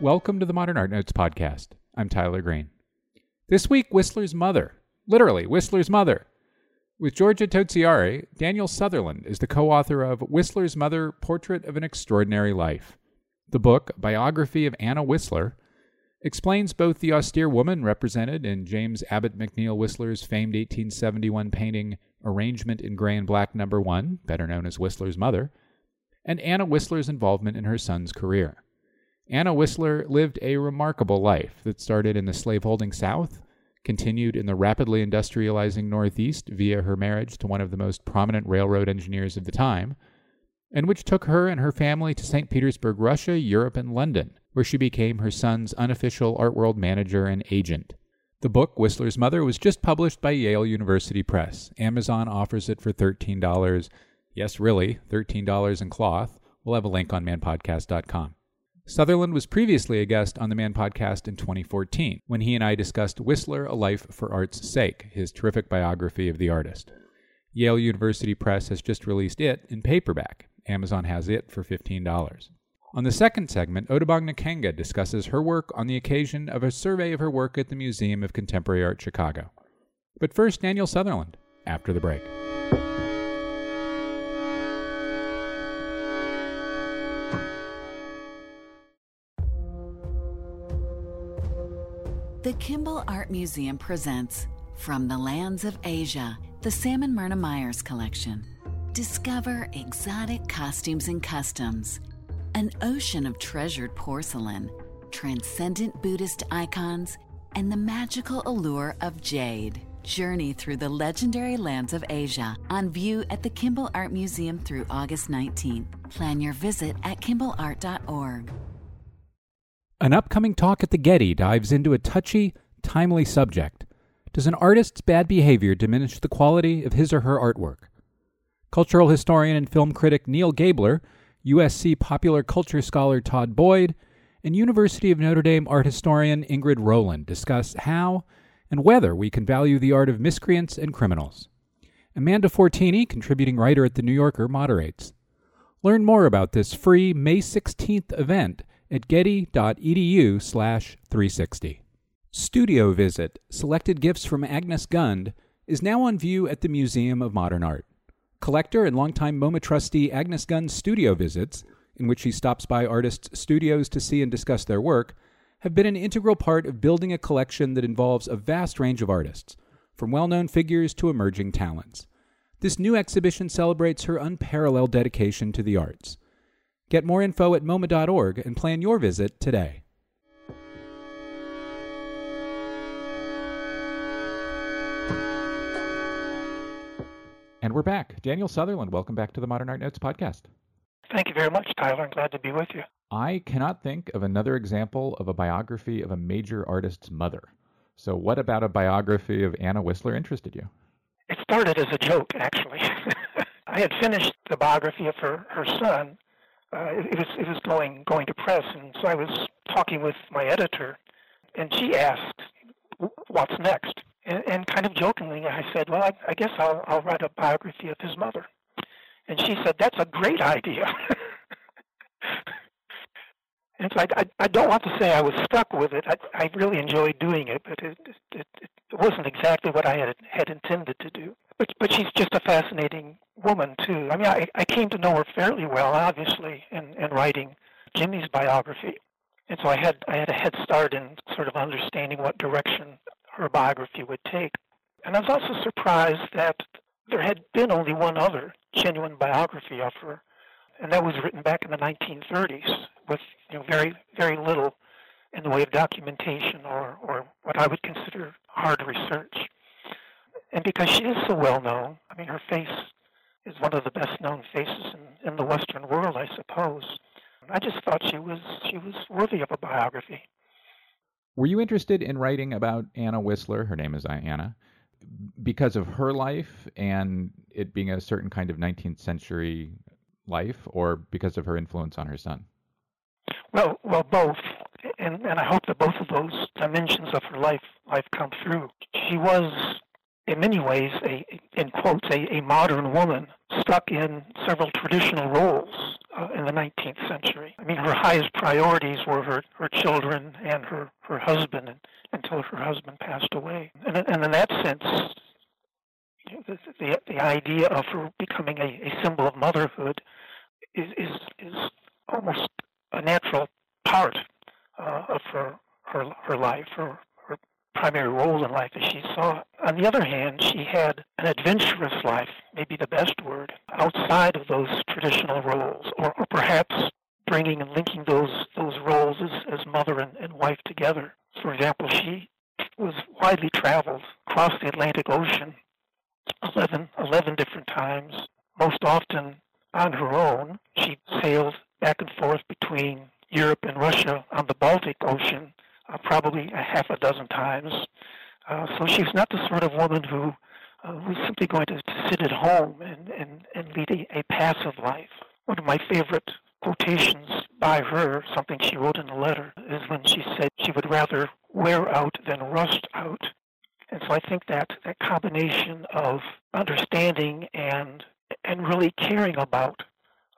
Welcome to the Modern Art Notes podcast. I'm Tyler Green. This week, Whistler's mother. Literally, Whistler's mother. With Georgia Toziari, Daniel Sutherland is the co author of Whistler's Mother Portrait of an Extraordinary Life. The book, biography of Anna Whistler, explains both the austere woman represented in James Abbott McNeill Whistler's famed 1871 painting Arrangement in Gray and Black Number One, better known as Whistler's Mother, and Anna Whistler's involvement in her son's career. Anna Whistler lived a remarkable life that started in the slaveholding South, continued in the rapidly industrializing Northeast via her marriage to one of the most prominent railroad engineers of the time, and which took her and her family to St. Petersburg, Russia, Europe, and London, where she became her son's unofficial art world manager and agent. The book, Whistler's Mother, was just published by Yale University Press. Amazon offers it for $13. Yes, really, $13 in cloth. We'll have a link on manpodcast.com. Sutherland was previously a guest on the Man podcast in 2014 when he and I discussed Whistler, A Life for Art's Sake, his terrific biography of the artist. Yale University Press has just released it in paperback. Amazon has it for $15. On the second segment, Otobong Nkanga discusses her work on the occasion of a survey of her work at the Museum of Contemporary Art Chicago. But first, Daniel Sutherland, after the break. The Kimbell Art Museum presents From the Lands of Asia, the Sam and Myrna Myers collection. Discover exotic costumes and customs an ocean of treasured porcelain, transcendent Buddhist icons, and the magical allure of jade. Journey through the legendary lands of Asia on view at the Kimbell Art Museum through August 19th. Plan your visit at kimbellart.org. An upcoming talk at the Getty dives into a touchy, timely subject. Does an artist's bad behavior diminish the quality of his or her artwork? Cultural historian and film critic Neal Gabler USC popular culture scholar Todd Boyd, and University of Notre Dame art historian Ingrid Rowland discuss how and whether we can value the art of miscreants and criminals. Amanda Fortini, contributing writer at The New Yorker, moderates. Learn more about this free May 16th event at getty.edu slash 360. Studio Visit, selected gifts from Agnes Gund, is now on view at the Museum of Modern Art. Collector and longtime MoMA trustee Agnes Gund's studio visits, in which she stops by artists' studios to see and discuss their work, have been an integral part of building a collection that involves a vast range of artists, from well known figures to emerging talents. This new exhibition celebrates her unparalleled dedication to the arts. Get more info at MoMA.org and plan your visit today. And we're back. Daniel Sutherland, welcome back to the Modern Art Notes podcast. Thank you very much, Tyler. I'm glad to be with you. I cannot think of another example of a biography of a major artist's mother. So, what about a biography of Anna Whistler interested you? It started as a joke, actually. I had finished the biography of her, her son. Uh, it, was it was going going to press, and so I was talking with my editor, and she asked, "What's next?" And, and kind of jokingly, I said, "Well, I, I guess I'll, I'll write a biography of his mother." And she said, "That's a great idea." and so I, I, I don't want to say I was stuck with it. I, I really enjoyed doing it, but it, it, it wasn't exactly what I had had intended to do. But but she's just a fascinating woman too. I mean, I, I came to know her fairly well, obviously, in, in writing Jimmy's biography, and so I had I had a head start in sort of understanding what direction her biography would take. And I was also surprised that there had been only one other genuine biography of her, and that was written back in the 1930s with you know, very, very little in the way of documentation or, or what I would consider hard research. And because she is so well known, I mean, her face is one of the best known faces in, in the Western world, I suppose. I just thought she was she was worthy of a biography. Were you interested in writing about Anna Whistler? Her name is Anna. Because of her life and it being a certain kind of 19th century life, or because of her influence on her son? Well, well, both, and and I hope that both of those dimensions of her life life come through. She was, in many ways, a in quotes a, a modern woman stuck in several traditional roles uh, in the 19th century. I mean, her highest priorities were her, her children and her, her husband and, until her husband passed away. And, and in that sense, the, the, the idea of her becoming a, a symbol of motherhood is, is, is almost a natural part uh, of her, her, her life, her primary role in life as she saw. On the other hand, she had an adventurous life, maybe the best word, outside of those traditional roles, or, or perhaps bringing and linking those those roles as, as mother and, and wife together. For example, she was widely traveled across the Atlantic Ocean 11, 11 different times, most often on her own. She sailed back and forth between Europe and Russia on the Baltic Ocean uh, probably a half a dozen times. Uh, so she's not the sort of woman who uh, was simply going to, sit at home and, and, and lead a, a passive life. One of my favorite quotations by her, something she wrote in a letter, is when she said she would rather wear out than rust out. And so I think that that combination of understanding and and really caring about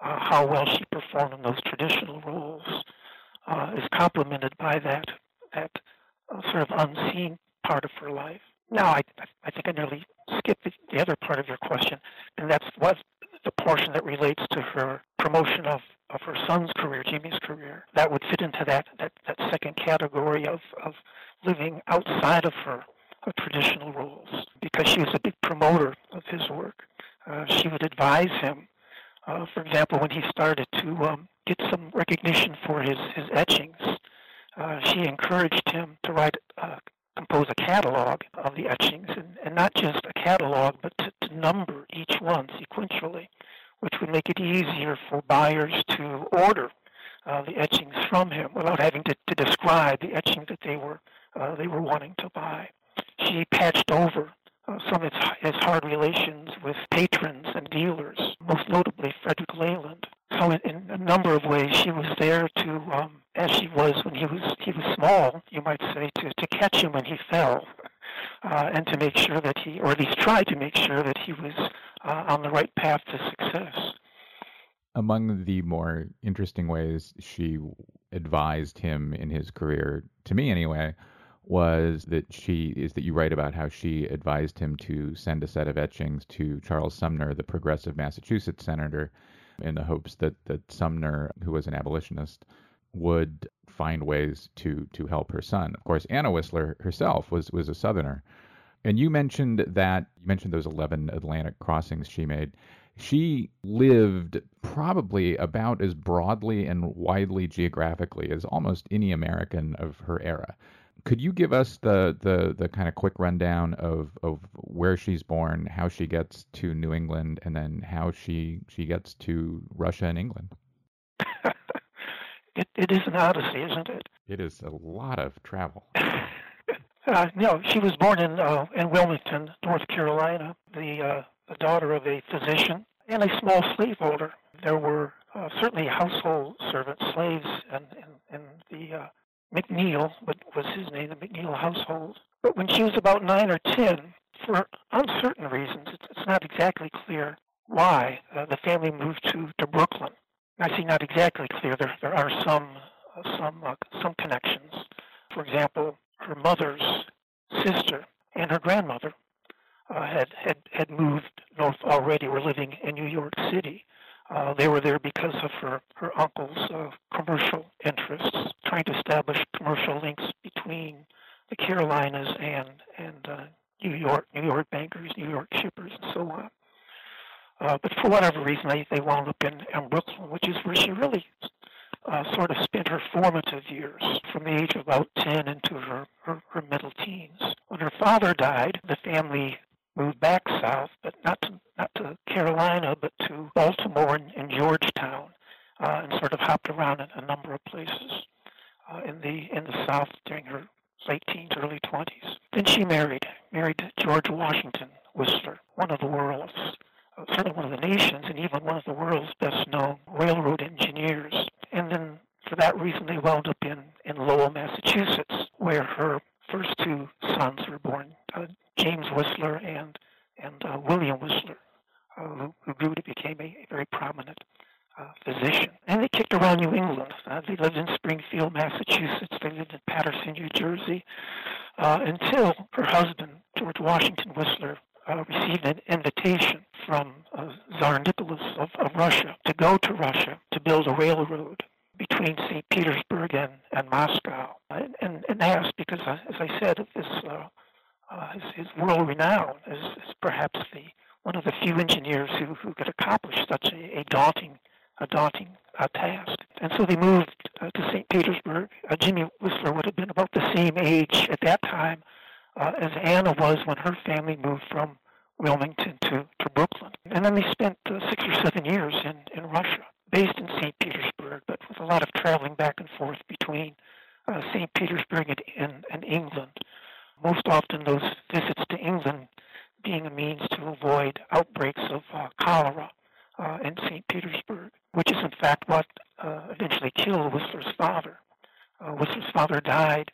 uh, how well she performed in those traditional roles uh, is complemented by that that uh, sort of unseen part of her life. Now, I, I think I nearly skipped the, the other part of your question, and that's what the portion that relates to her promotion of, of her son's career, Jimmy's career. That would fit into that, that, that second category of, of living outside of her, her traditional roles because she was a big promoter of his work. Uh, she would advise him uh, for example, when he started to um, get some recognition for his, his etchings, uh, she encouraged him to write, uh, compose a catalog of the etchings, and, and not just a catalog, but to, to number each one sequentially, which would make it easier for buyers to order uh, the etchings from him without having to, to describe the etching that they were uh, they were wanting to buy. She patched over some of his hard relations with patrons and dealers, most notably Frederick Leyland. So in, in a number of ways, she was there to, um, as she was when he was he was small, you might say, to, to catch him when he fell, uh, and to make sure that he, or at least try to make sure that he was uh, on the right path to success. Among the more interesting ways she advised him in his career, to me anyway, was that she is that you write about how she advised him to send a set of etchings to Charles Sumner, the progressive Massachusetts senator, in the hopes that that Sumner, who was an abolitionist, would find ways to to help her son. Of course, Anna Whistler herself was was a Southerner, and you mentioned that you mentioned those eleven Atlantic crossings she made. She lived probably about as broadly and widely geographically as almost any American of her era could you give us the, the, the kind of quick rundown of, of where she's born, how she gets to New England, and then how she she gets to Russia and England? it, it is an odyssey, isn't it? It is a lot of travel. uh, no, she was born in uh, in Wilmington, North Carolina, the, uh, the daughter of a physician and a small slaveholder. There were uh, certainly household servants, slaves, in, in, in the uh, McNeill, what was his name, the McNeill household. But when she was about nine or ten, for uncertain reasons, it's, not exactly clear why uh, the family moved to, to Brooklyn. I see not exactly clear. There, there are some uh, some uh, some connections. For example, her mother's sister and her grandmother uh, had had had moved north already. Were living in New York City, uh, they were there because of her, her uncle's uh, commercial interests, trying to establish commercial links between the Carolinas and and uh, New York, New York bankers, New York shippers, and so on. Uh, but for whatever reason, they, they wound up in, in Brooklyn, which is where she really uh, sort of spent her formative years from the age of about 10 into her, her, her middle teens. When her father died, the family moved back south, but not to not to Carolina, but to Baltimore and, and Georgetown, uh, and sort of hopped around in a number of places uh, in the in the South during her late teens, early twenties. Then she married married George Washington Whistler, one of the world's uh, certainly one of the nation's and even one of the world's best known railroad engineers. And then for that reason, they wound up in in Lowell, Massachusetts, where her first two sons were born, uh, James Whistler and and uh, William Whistler, uh, who, who grew to become a, a very prominent uh, physician. And they kicked around New England. Uh, they lived in Springfield, Massachusetts. They lived in Paterson, New Jersey, uh, until her husband, George Washington Whistler, uh, received an invitation from uh, Tsar Nicholas of, of Russia to go to Russia to build a railroad between St. Petersburg and, and Moscow. And, and, and asked because, uh, as I said, this, uh, uh, his, his world renown is, is perhaps the one of the few engineers who, who could accomplish such a, a daunting a daunting uh, task. And so they moved uh, to St. Petersburg. Uh, Jimmy Whistler would have been about the same age at that time uh, as Anna was when her family moved from Wilmington to, to Brooklyn. And then they spent uh, six or seven years in, in Russia, based in St. Petersburg, but with a lot of traveling back and forth between uh, St. Petersburg and, and, and England. Most often, those visits to England being a means to avoid outbreaks of uh, cholera uh, in St. Petersburg, which is in fact what uh, eventually killed Whistler's father. Uh, Whistler's father died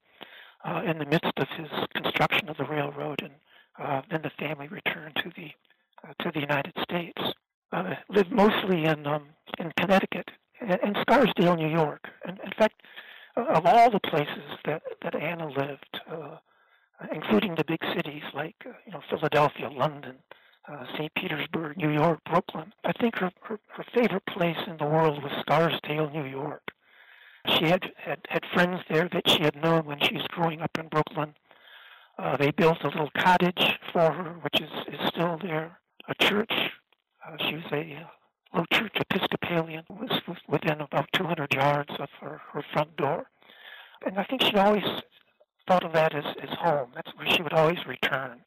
uh, in the midst of his construction of the railroad, and uh, then the family returned to the uh, to the United States. Uh, lived mostly in um, in Connecticut and, and Scarsdale, New York. And in fact, of all the places that that Anna lived, uh, including the big cities like you know Philadelphia, London, uh, St. Petersburg, New York, Brooklyn. I think her, her, her favorite place in the world was Scarsdale, New York. She had, had, had friends there that she had known when she was growing up in Brooklyn. Uh, they built a little cottage for her, which is, is still there. A church. Uh, she was a uh, low church Episcopalian, was within about 200 yards of her, her front door. And I think she always thought of that as, as home. That's where she would always return,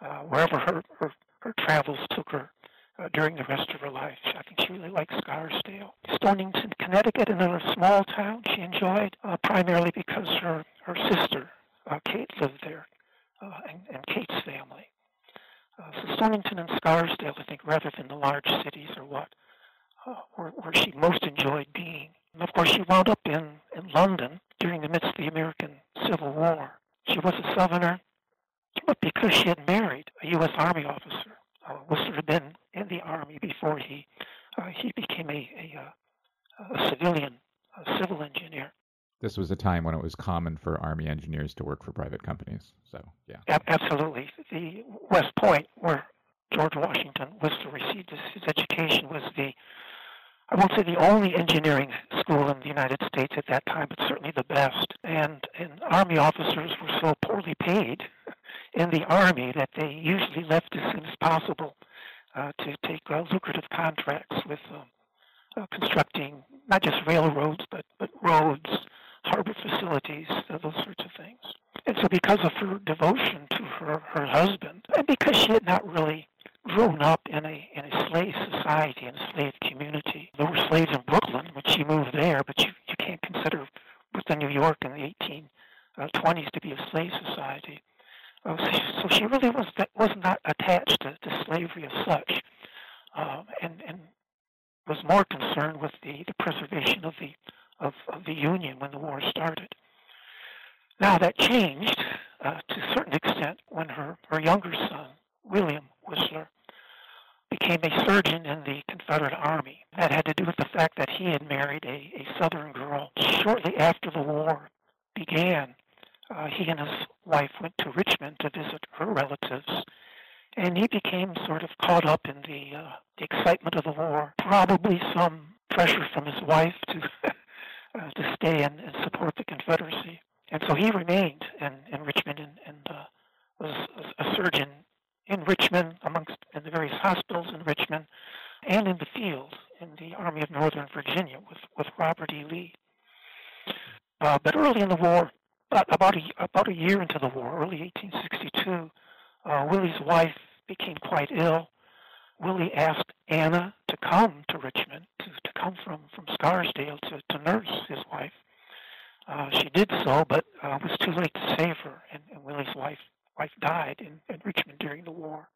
uh, wherever her, her, her travels took her uh, during the rest of her life. I think she really liked Scarsdale. Stonington, Connecticut, another small town she enjoyed, uh, primarily because her, her sister, uh, Kate, lived there, uh, and, and Kate's family. Uh, so Stonington and Scarsdale, I think, rather than the large cities, or what uh, where, where she most enjoyed being. And of course, she wound up in, in London during the midst of the American Civil War. She was a Southerner, but because she had married a U.S. Army officer, uh, Whistler had been in the Army before he uh, he became a, a, uh, a civilian, a civil engineer. This was a time when it was common for Army engineers to work for private companies. So, yeah. A- absolutely. The West Point, where George Washington Whistler received his, his education, was the I won't say the only engineering school in the United States at that time, but certainly the best. And, and Army officers were so poorly paid in the Army that they usually left as soon as possible uh, to take uh, lucrative contracts with um, uh, constructing not just railroads, but, but roads, harbor facilities, uh, those sorts of things. And so, because of her devotion to her, her husband, and because she had not really grown up in a in a slave society, in a slave community. There were slaves in Brooklyn when she moved there, but you, you can't consider Brooklyn, New York in the 1820s to be a slave society. Uh, so, so she really was was not attached to, to slavery as such, uh, and and was more concerned with the, the preservation of the of, of the Union when the war started. Now that changed uh, to a certain extent when her, her younger son, William Whistler, became a surgeon in the Confederate Army. That had to do with the fact that he had married a, a Southern girl. Shortly after the war began, uh, he and his wife went to Richmond to visit her relatives, and he became sort of caught up in the, uh, the excitement of the war. Probably some pressure from his wife to uh, to stay and, and support the Confederacy, and so he remained in, in Richmond and, and uh, was a surgeon in Richmond, amongst in the various hospitals in Richmond, and in the field in the Army of Northern Virginia with, with Robert E. Lee. Uh, but early in the war, about a, about a year into the war, early 1862, uh, Willie's wife became quite ill. Willie asked Anna to come to Richmond, to, to come from, from Scarsdale to, to nurse his wife. Uh, she did so, but uh, it was too late to save her, and, and Willie's wife wife died in, in Richmond during the war.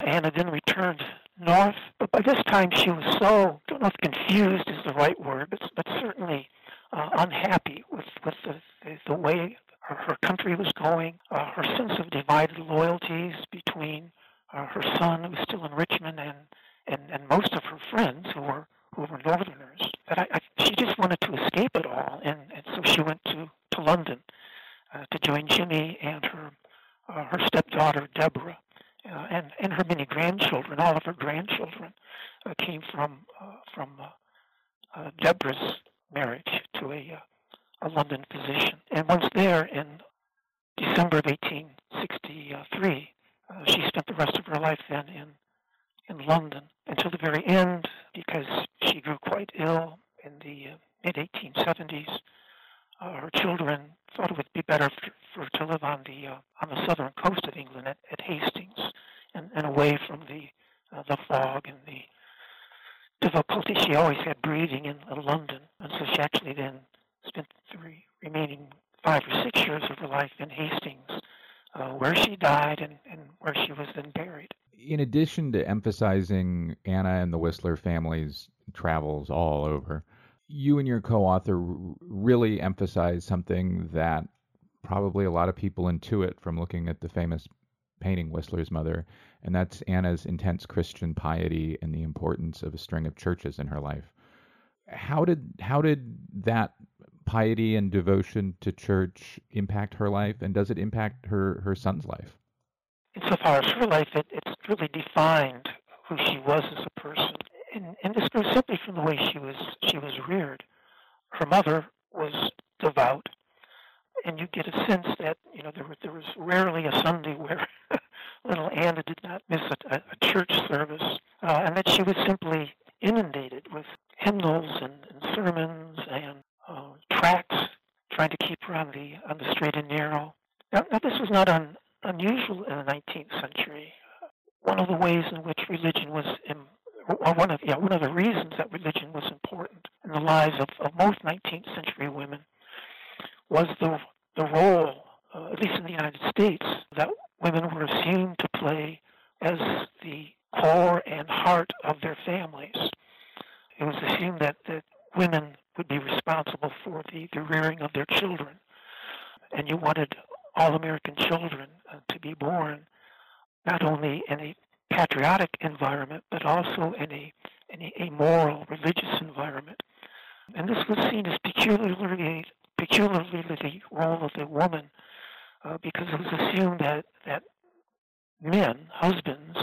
Anna then returned north, but by this time she was so, I don't know if confused is the right word, but, but certainly uh, unhappy with, with the, the, the way her, her, country was going, uh, her sense of divided loyalties between uh, her son, who was still in Richmond, and, and, and most of her friends who were, who were Northerners that I, I, she just wanted to escape it all, and, and so she went to to London to join Jimmy and her uh, her stepdaughter Deborah, uh, and and her many grandchildren. All of her grandchildren uh, came from uh, from uh, uh, Deborah's marriage to a uh, a London physician. And once there in December of 1863, uh, she spent the rest of her life then in in London until the very end because she grew quite ill in the uh, mid 1870s. Uh, her children thought it would be better for, to live on the uh, on the southern coast of England at, at Hastings and, and away from the uh, the fog and the difficulty she always had breathing in London. And so she actually then spent the re- remaining five or six years of her life in Hastings, uh, where she died and, and where she was then buried in addition to emphasizing Anna and the Whistler family's travels all over, you and your co-author really emphasize something that probably a lot of people intuit from looking at the famous painting Whistler's Mother, and that's Anna's intense Christian piety and the importance of a string of churches in her life. How did how did that piety and devotion to church impact her life, and does it impact her her son's life? insofar as her life, it, it's really defined who she was as a person. And, and this goes simply from the way she was she was reared. Her mother was devout, and you get a sense that you know there was there was rarely a Sunday where little Anna did not miss a, a church service, uh, and that she was simply inundated with hymnals and, and sermons and uh, tracts trying to keep her on the on the straight and narrow. Now, now this was not un, unusual in the 19th century. One of the ways in which religion was, or one of, yeah, one of the reasons that religion was important in the lives of, of most 19th century women was the, the role, uh, at least in the United States, that women were assumed to play as the core and heart of their families. It was assumed that, that women would be responsible for the, the rearing of their children. And you wanted all American children uh, to be born not only in a patriotic environment, but also in a, in a, a moral, religious environment. And this was seen as peculiarly, peculiarly the role of the woman, uh, because it was assumed that, that men, husbands,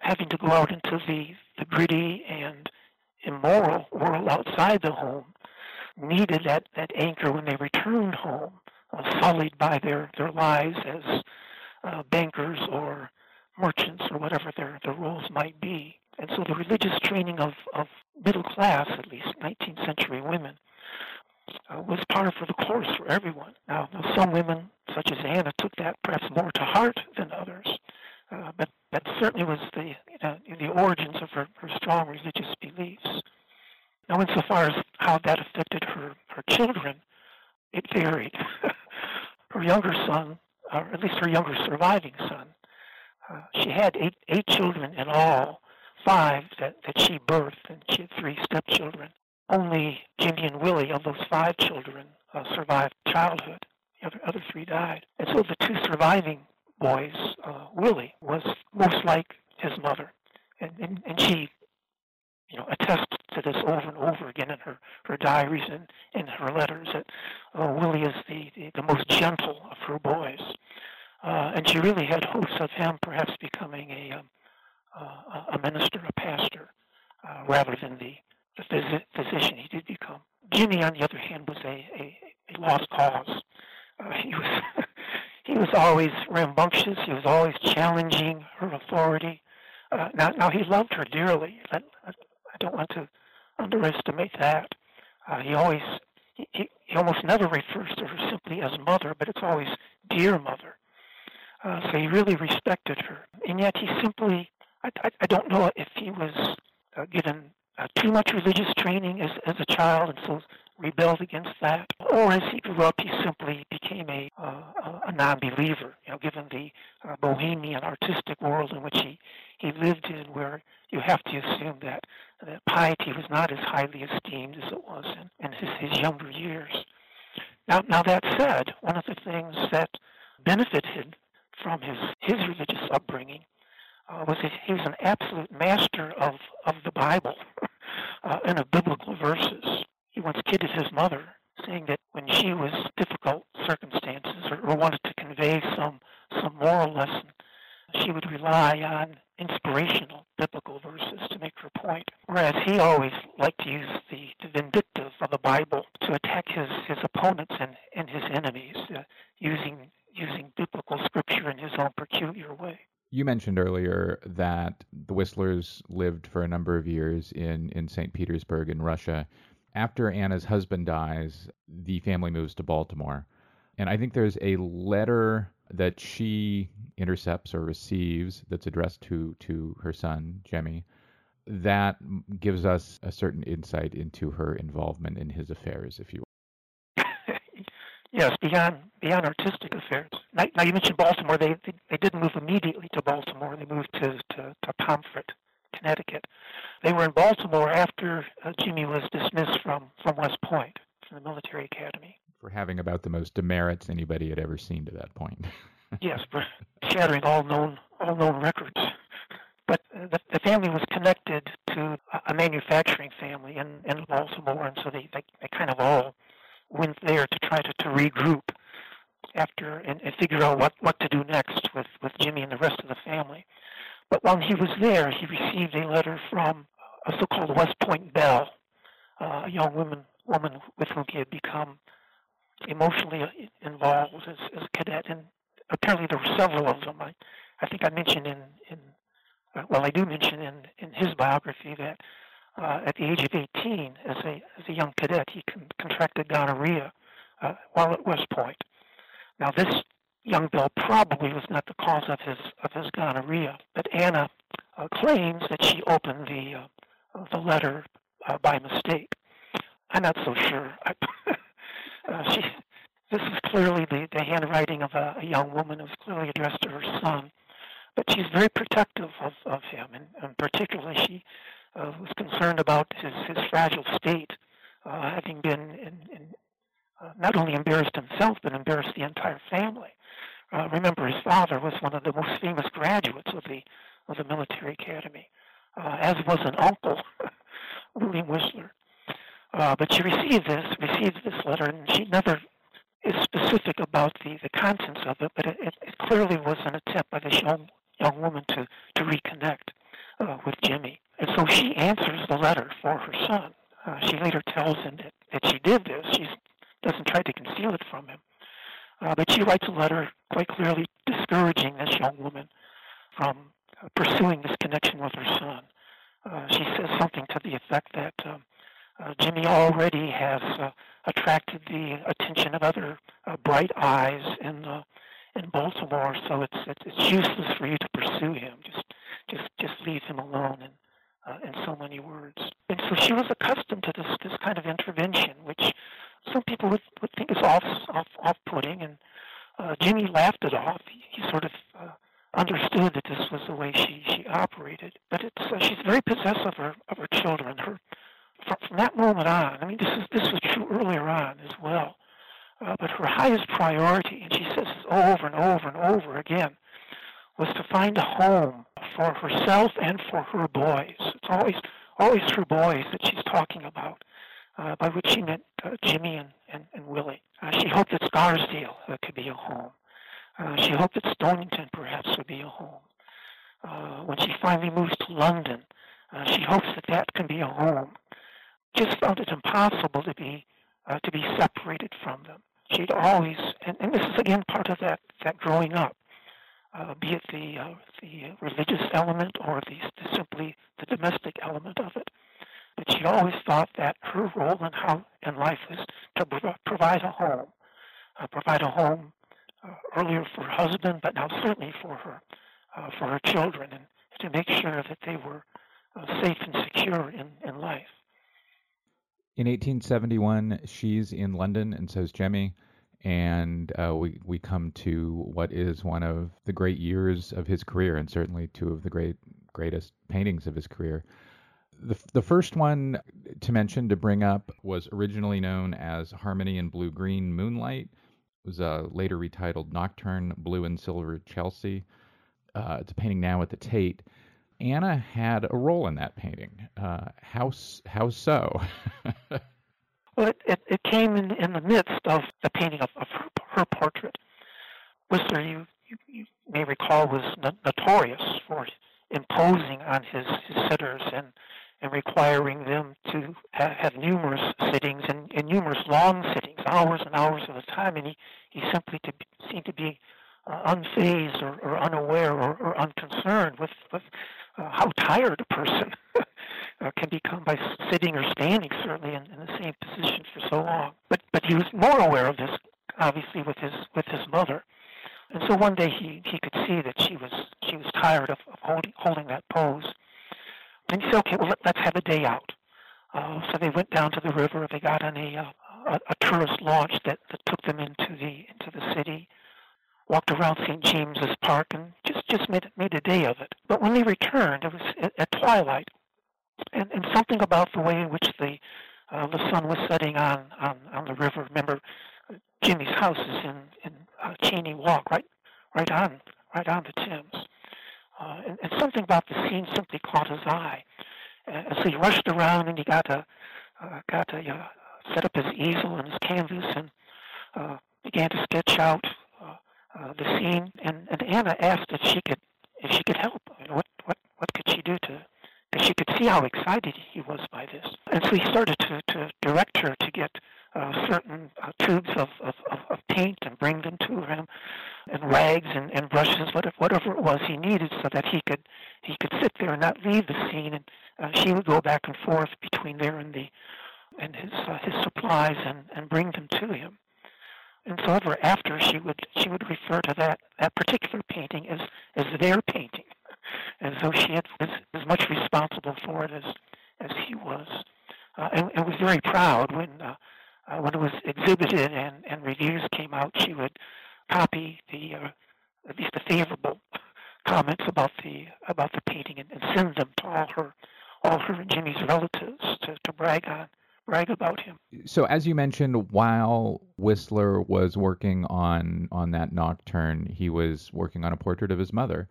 having to go out into the, the gritty and immoral world outside the home, needed that, that anchor when they returned home uh, sullied by their, their lives as uh, bankers or merchants or whatever their, their roles might be. And so the religious training of, of middle class, at least 19th century women, uh, was part of the course for everyone. Now, some women, such as Anna, took that perhaps more to heart than others, uh, but that certainly was the you know, the origins of her, her strong religious beliefs. Now, insofar as how that affected her, her children, it varied. her younger son, or at least her younger surviving son, uh, she had eight, eight children in all, five that, that she birthed, and she had three stepchildren. Only Jimmy and Willie of those five children uh, survived childhood. The other, other three died. And so the two surviving boys, uh, Willie was most like his mother. And, and, and she you know, attests to this over and over again in her, her diaries and in her letters that uh, Willie is the, the, the, most gentle of her boys. Uh, and she really had hopes of him perhaps becoming a, um, uh, a minister, a pastor, uh, rather than the, the phys- physician he did become. Jimmy, on the other hand, was a, a, a lost cause. Uh, he was he was always rambunctious. He was always challenging her authority. Uh, now, now he loved her dearly. Let, I don't want to underestimate that. Uh, he always, he, he almost never refers to her simply as mother, but it's always dear mother. Uh, so he really respected her, and yet he simply, I, I, I don't know if he was uh, given uh, too much religious training as as a child, and so rebelled against that, or as he grew up, he simply became a uh, a non-believer. You know, given the uh, bohemian artistic world in which he he lived in, where you have to assume that that piety was not as highly esteemed as it was in, in his, his younger years. Now, now that said, one of the things that benefited from his his religious upbringing uh, was that he was an absolute master of of the Bible. uh, and of biblical verses. He once kidded his mother, saying that when she was difficult circumstances or, or wanted to convey some some moral lesson, she would rely on inspirational biblical verses to make her point. Whereas he always liked to use the, the vindictive of the Bible to attack his, his opponents and, and his enemies, uh, using using biblical scripture in his own peculiar way. You mentioned earlier that the Whistlers lived for a number of years in, in St. Petersburg in Russia. After Anna's husband dies, the family moves to Baltimore. And I think there's a letter that she intercepts or receives that's addressed to, to her son, Jemmy, that gives us a certain insight into her involvement in his affairs, if you will. yes, beyond beyond artistic affairs. Now, now you mentioned Baltimore. They, they, they didn't move immediately to Baltimore. They moved to to, to Pomfret, Connecticut. They were in Baltimore after uh, Jimmy was dismissed from from West Point, from the military academy. For having about the most demerits anybody had ever seen to that point. yes, for shattering all known all known records. But uh, the, the family was connected to a manufacturing family in, in Baltimore, and so they, they, they kind of all went there to try to, to regroup after and, and figure out what, what to do next with, with Jimmy and the rest of the family. But while he was there, he received a letter from a so-called West Point Belle, uh, a young woman woman with whom he had become emotionally involved as, as a cadet. And apparently there were several of them. I, I think I mentioned in, in uh, well, I do mention in, in his biography that uh, at the age of 18, as a, as a young cadet, he con- contracted gonorrhea uh, while at West Point. Now, this young Bill probably was not the cause of his of his gonorrhea, but Anna uh, claims that she opened the uh, the letter uh, by mistake. I'm not so sure. uh, she, this is clearly the, the handwriting of a, a young woman who's clearly addressed to her son, but she's very protective of, of him, and, and particularly she uh, was concerned about his, his fragile state, uh, having been in, in uh, not only embarrassed himself, but embarrassed the entire family. Uh, remember, his father was one of the most famous graduates of the of the military academy, uh, as was an uncle, William Whistler. Uh, but she received this, received this letter, and she never is specific about the, the contents of it, but it, it, clearly was an attempt by this young young woman to to reconnect uh, with Jimmy. And so she answers the letter for her son. Uh, she later tells him that, that she did this. She doesn't try to conceal it from him. Uh, but she writes a letter quite clearly discouraging this young woman from pursuing this connection with her son. Uh, she says something to the effect that um, uh, Jimmy already has uh, attracted the attention of other uh, bright eyes in in Baltimore, so it's, it's it's useless for you to pursue him. Just just just leave him alone and uh, in so many words. And so she was accustomed to this this kind of intervention, which some people would, would think is off off off putting, and uh, Jimmy laughed it off. He, he sort of uh, understood that this was the way she she operated. But it's uh, she's very possessive of her of her children. Her from, from that moment on. I mean, this is this was true earlier on as well. Uh, but her highest priority, and she says this over and over and over again, was to find a home for herself and for her boys. It's always always her boys that she's talking about, uh, by which she meant uh, Jimmy and, and, and Willie. Uh, she hoped that Scarsdale uh, could be a home. Uh, she hoped that Stonington perhaps would be a home. Uh, when she finally moves to London, she hopes that that can be a home. Just found it impossible to be to be separated from them. She'd always, and, and this is again part of that that growing up uh, be it the uh, the religious element or the, simply the domestic element of it. But she always thought that her role in how in life was to provide a home, uh, provide a home uh, earlier for her husband, but now certainly for her uh, for her children, and to make sure that they were uh, safe and secure in, in life. In 1871, she's in London, and so is Jemmy and uh, we we come to what is one of the great years of his career, and certainly two of the great greatest paintings of his career. The the first one to mention to bring up was originally known as Harmony in Blue Green Moonlight. It was uh, later retitled Nocturne Blue and Silver Chelsea. Uh, it's a painting now at the Tate. Anna had a role in that painting. Uh, how how so? well, it, it, it, came in in the midst of the painting of, of her, her portrait. Whistler, you, you, you may recall, was notorious for imposing on his, his sitters and and requiring them to ha- have numerous sittings and, and, numerous long sittings, hours and hours at a time, and he, he simply to seemed to be uh, unfazed or, or unaware or, or, unconcerned with, with uh, how tired a person uh, can become by sitting or standing, certainly in, in, the same position for so long. But but he was more aware of this, obviously, with his with his mother. And so one day he, he could see that she was she was tired of, of holding holding that pose, and he said, "Okay, well let, us have a day out." Uh, so they went down to the river. They got on a, uh, a, a tourist launch that, that took them into the into the city walked around St. James's Park and just just made made a day of it. But when they returned, it was at, at twilight, and and something about the way in which the uh, the sun was setting on on on the river. Remember, Jimmy's house is in in uh, Cheyne Walk, right right on right on the Thames, uh, and, and something about the scene simply caught his eye. Uh, so he rushed around and he got a uh, got a uh, set up his easel and his canvas and uh, began to sketch out uh, the scene, and, and Anna asked if she could if she could help. You know, what what what could she do to? Because she could see how excited he was by this, and so he started to to direct her to get uh, certain uh, tubes of, of, of paint and bring them to him, and rags and, and brushes, whatever, whatever it was he needed, so that he could he could sit there and not leave the scene. And uh, she would go back and forth between there and the and his uh, his supplies and and bring them to him. And so ever after she would she would refer to that that particular painting as as their painting, and so she had, was as much responsible for it as as he was, uh, and, and was very proud when uh, uh, when it was exhibited and and reviews came out. She would copy the uh, at least the favorable comments about the about the painting and, and send them to all her all her and Jimmy's relatives to, to brag on brag about him. So, as you mentioned, while Whistler was working on on that nocturne, he was working on a portrait of his mother.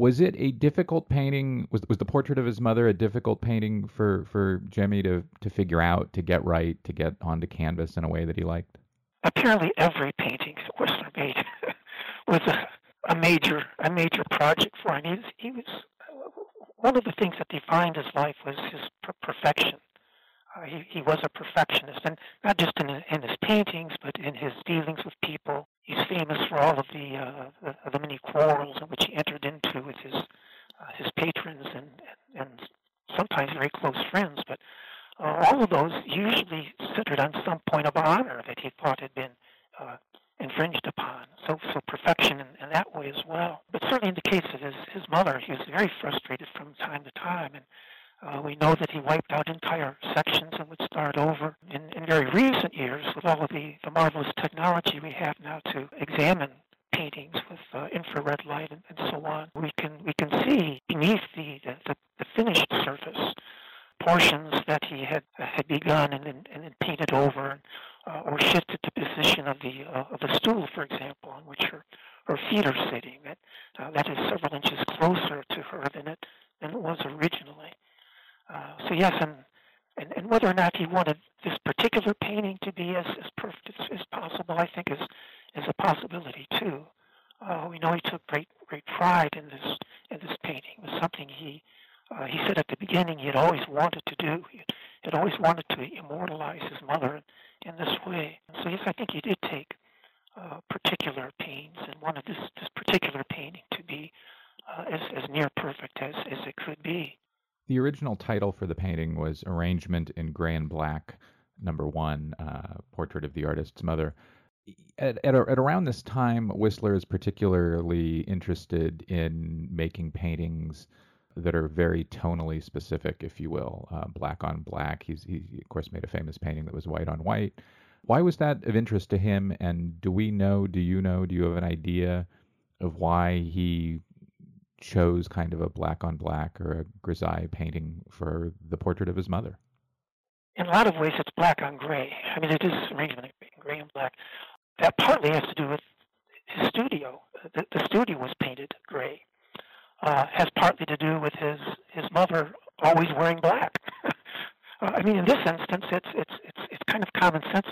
Was it a difficult painting? Was was the portrait of his mother a difficult painting for for Jimmy to to figure out, to get right, to get onto canvas in a way that he liked? Apparently, every painting Whistler made was a, a major a major project for him. He was, he was one of the things that defined his life was his per- perfection uh, he, he was a perfectionist, and not just in, in his paintings, but in his dealings with people. He's famous for all of the, uh, the, the many quarrels in which he entered into with his uh, his patrons and, and, and sometimes very close friends. But uh, all of those usually centered on some point of honor that he thought had been uh, infringed upon. So, so perfection in, in that way as well. But certainly in the case of his, his mother, he was very frustrated from time to time. And uh, we know that he wiped out entire sections and would start over. In, in very recent years, with all of the, the marvelous technology we have now to examine paintings with uh, infrared light and, and, so on, we can we can see beneath the the, the finished surface portions that he had uh, had begun and and, and painted over, uh, or shifted the position of the uh, of the stool, for example, on which her her feet are sitting. That uh, that is several inches closer to her than it than it was originally. Uh, so yes, and, and and whether or not he wanted this particular painting to be as, as perfect as, as possible, I think is is a possibility too. Uh, we know he took great great pride in this in this painting. It was something he uh, he said at the beginning he had always wanted to do. He had always wanted to immortalize his mother in, this way. So yes, I think he did take uh, particular pains and wanted this this particular painting to be uh, as as near perfect as as it could be. The original title for the painting was Arrangement in Gray and Black, number one, uh, Portrait of the Artist's Mother. At, at, at, around this time, Whistler is particularly interested in making paintings that are very tonally specific, if you will, uh, black on black. He's, he, of course, made a famous painting that was white on white. Why was that of interest to him? And do we know, do you know, do you have an idea of why he chose kind of a black on black or a grisaille painting for the portrait of his mother. In a lot of ways, it's black on gray. I mean, it is arrangement in gray and black. That partly has to do with his studio. The, the studio was painted gray. Uh, has partly to do with his his mother always wearing black. Uh, I mean, in this instance, it's it's it's it's kind of common sense.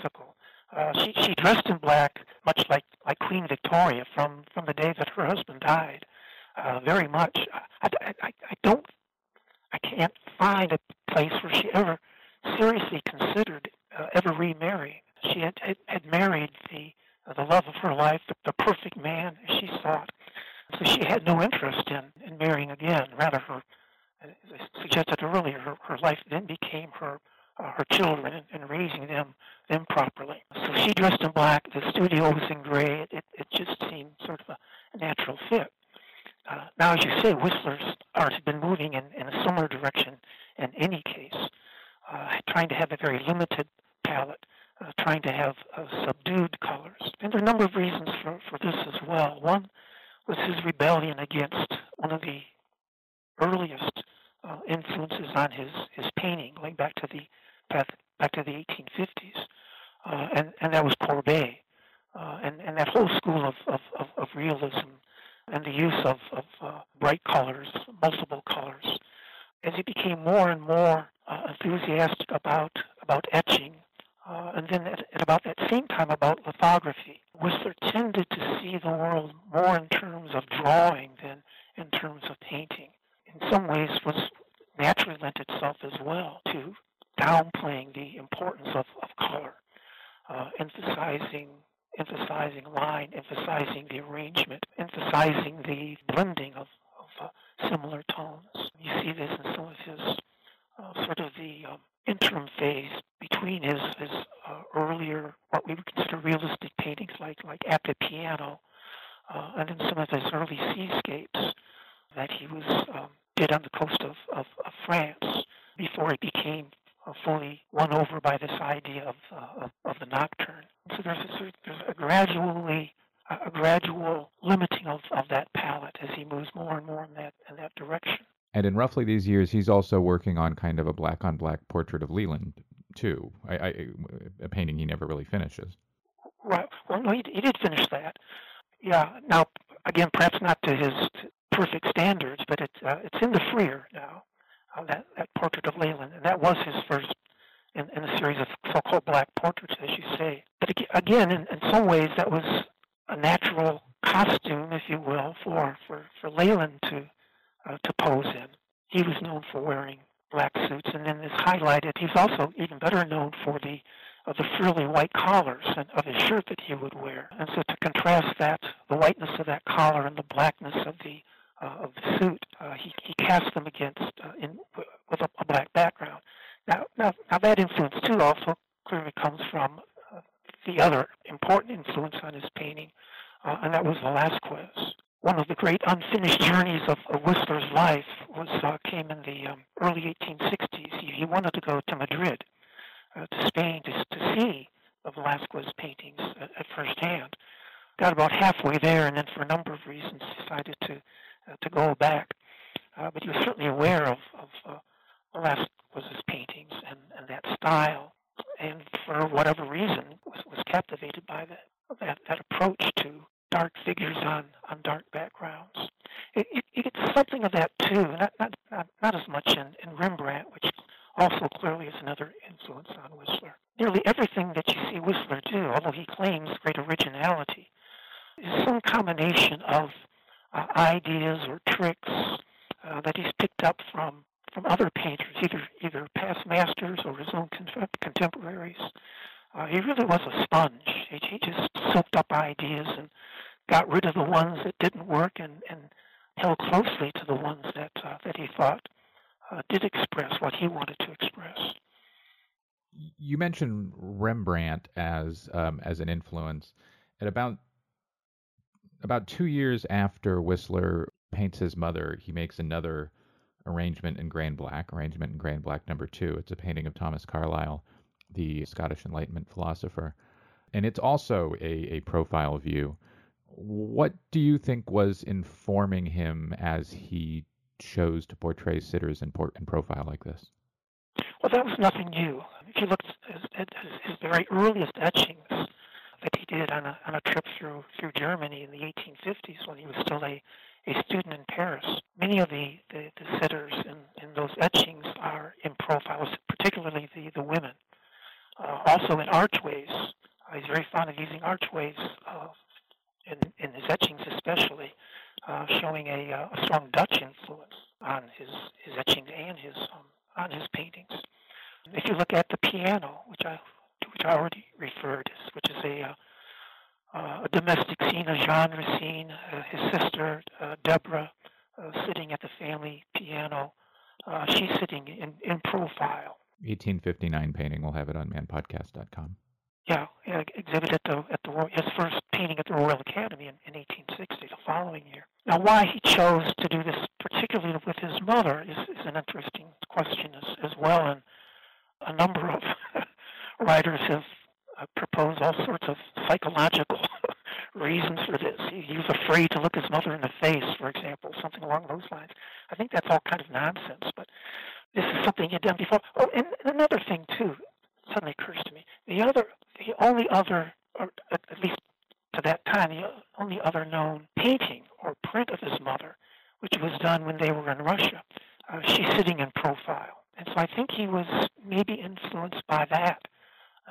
and, and that was Courbet, uh, and, and that whole school of, of, of, of realism and the use of, of uh, bright colors, multiple colors. As he became more and more uh, enthusiastic about, about etching, uh, and then at, at, about that same time about lithography, Whistler tended to see the world more in terms of drawing than in terms of painting. In some ways, roughly these years, he's also working on kind of a black on black portrait of Leyland too. I, I a painting to Spain to, to see Velasquez paintings at, at first hand. Got about halfway there, and then for a number of reasons decided to uh, to go back. Uh, but he was certainly aware of as an influence. At about about two years after Whistler paints his mother, he makes another arrangement in Grey and Black, arrangement in Grey and Black number two. It's a painting of Thomas Carlyle, the Scottish Enlightenment philosopher. And it's also a, a profile view. What do you think was informing him as he chose to portray sitters in, port in profile like this? Well, that was nothing new. If you look at, his very earliest etchings, that he did on a, on a trip through, through Germany in the 1850s when he was still a, a student in Paris. Many of the, the, the sitters in, in those etchings are in profiles, particularly the, the women. Uh, also in archways, uh, he's very fond of using archways uh, in, in his etchings, especially uh, showing a, uh, a, strong Dutch influence on his, his etchings and his um, on his paintings. If you look at the piano, which I which I already referred, to, which is a uh, uh, a domestic scene, a genre scene. Uh, his sister, uh, Deborah, uh, sitting at the family piano. Uh, she's sitting in, in profile. 1859 painting. We'll have it on manpodcast.com. Yeah, yeah exhibit at the at the his first painting at the Royal Academy in, in 1860, the following year. Now, why he chose to do this, particularly with his mother, is, is an interesting question as, as well. And a number of writers have uh, propose all sorts of psychological reasons for this. He, he was afraid to look his mother in the face, for example, something along those lines. I think that's all kind of nonsense, but this is something he'd done before. Oh, and another thing too suddenly occurs to me: the other, the only other, or at least to that time, the only other known painting or print of his mother, which was done when they were in Russia. Uh, she's sitting in profile, and so I think he was maybe influenced by that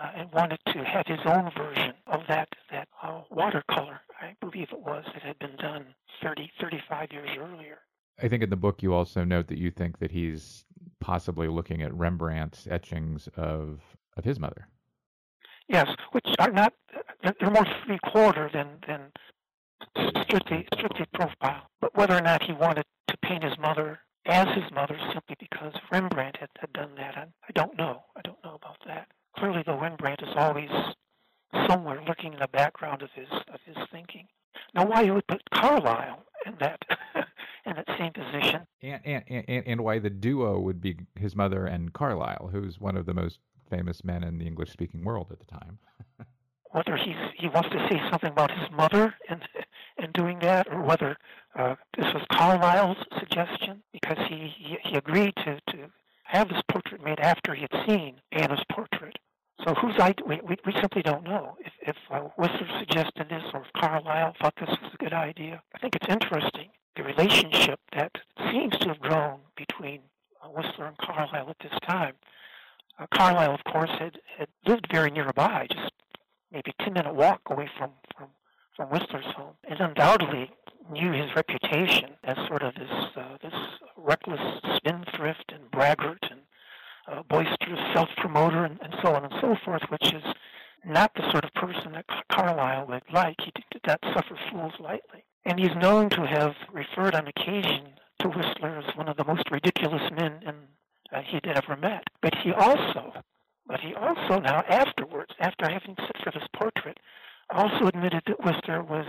uh, and wanted to have his own version of that that uh, watercolor. I believe it was that had been done 30, 35 years earlier. I think in the book you also note that you think that he's possibly looking at Rembrandt's etchings of of his mother. Yes, which are not they're more three quarter than than strictly strictly profile. But whether or not he wanted to paint his mother as his mother simply because Rembrandt had, had done that, I, I don't know. I don't know about that clearly the Rembrandt is always somewhere lurking in the background of his of his thinking. Now, why you would put Carlyle in that in that same position, and, and and and why the duo would be his mother and Carlyle, who's one of the most famous men in the English speaking world at the time. whether he's he wants to say something about his mother and in doing that, or whether uh, this was Carlyle's suggestion because he, he he agreed to to have this portrait made after he had seen Anna's portrait. So whose idea? We, we, we simply don't know if, if Whistler suggested this or if Carlyle thought this was a good idea. I think it's interesting the relationship that seems to have grown between uh, Whistler and Carlyle at this time. Uh, Carlyle, of course, had, had lived very nearby, just maybe a 10 minute walk away from, from, from Whistler's home, and undoubtedly knew his reputation as sort of this, uh, this reckless spendthrift and braggart and uh, boisterous self-promoter and, and so on and so forth, which is not the sort of person that Carlyle would like. He did not suffer fools lightly. And he's known to have referred on occasion to Whistler as one of the most ridiculous men in, uh, he'd ever met. But he also, but he also now afterwards, after having sit for this portrait, also admitted that Whistler was,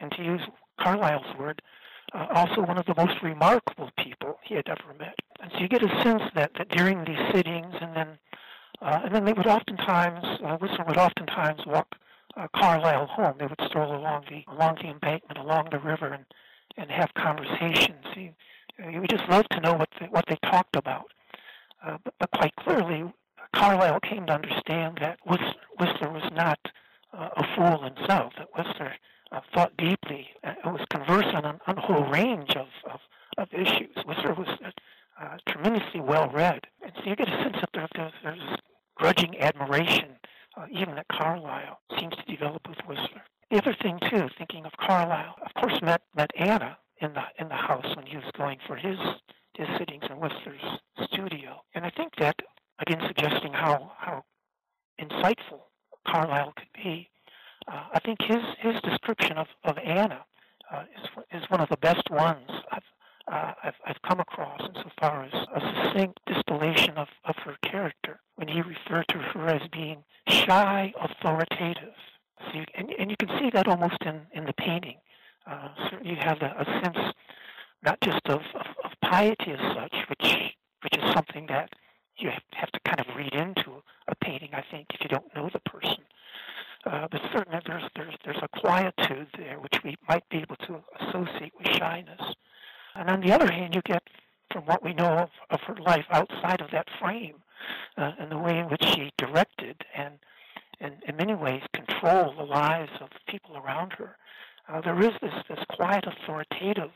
and to use Carlyle's word, uh, also one of the most remarkable people he had ever met. And so you get a sense that, that during these sittings, and then uh, and then they would oftentimes uh, Whistler would oftentimes walk uh, Carlyle home. They would stroll along the along the embankment, along the river, and and have conversations. You, you would just love to know what they, what they talked about. Uh, but, but quite clearly, Carlyle came to understand that Whistler, Whistler was not uh, a fool himself. That Whistler uh, thought deeply and was conversant on, on a whole range of, of, of issues. Whistler was uh, tremendously well read. And so you get a sense that there, there's, there's grudging admiration, uh, even that Carlyle seems to develop with Whistler. The other thing, too, thinking of Carlyle, of course, met, met Anna in the, in the house when he was going for his, his sittings in Whistler's studio. And I think that, again, suggesting how, how insightful Carlyle could be, uh, I think his his description of of Anna uh, is is one of the best ones I've uh, I've, I've come across insofar as a succinct distillation of, of her character when he referred to her as being shy, authoritative. So you, and, and you can see that almost in, in the painting. Uh, certainly you have a, a sense not just of, of, of piety as such, which which is something that you have, have to kind of read into a painting, I think, if you don't know the person. Uh, but certainly there's, there's, there's a quietude there which we might be able to associate with shyness. And on the other hand, you get from what we know of, of her life outside of that frame uh, and the way in which she directed and, and in many ways controlled the lives of people around her. Uh, there is this, this quiet authoritative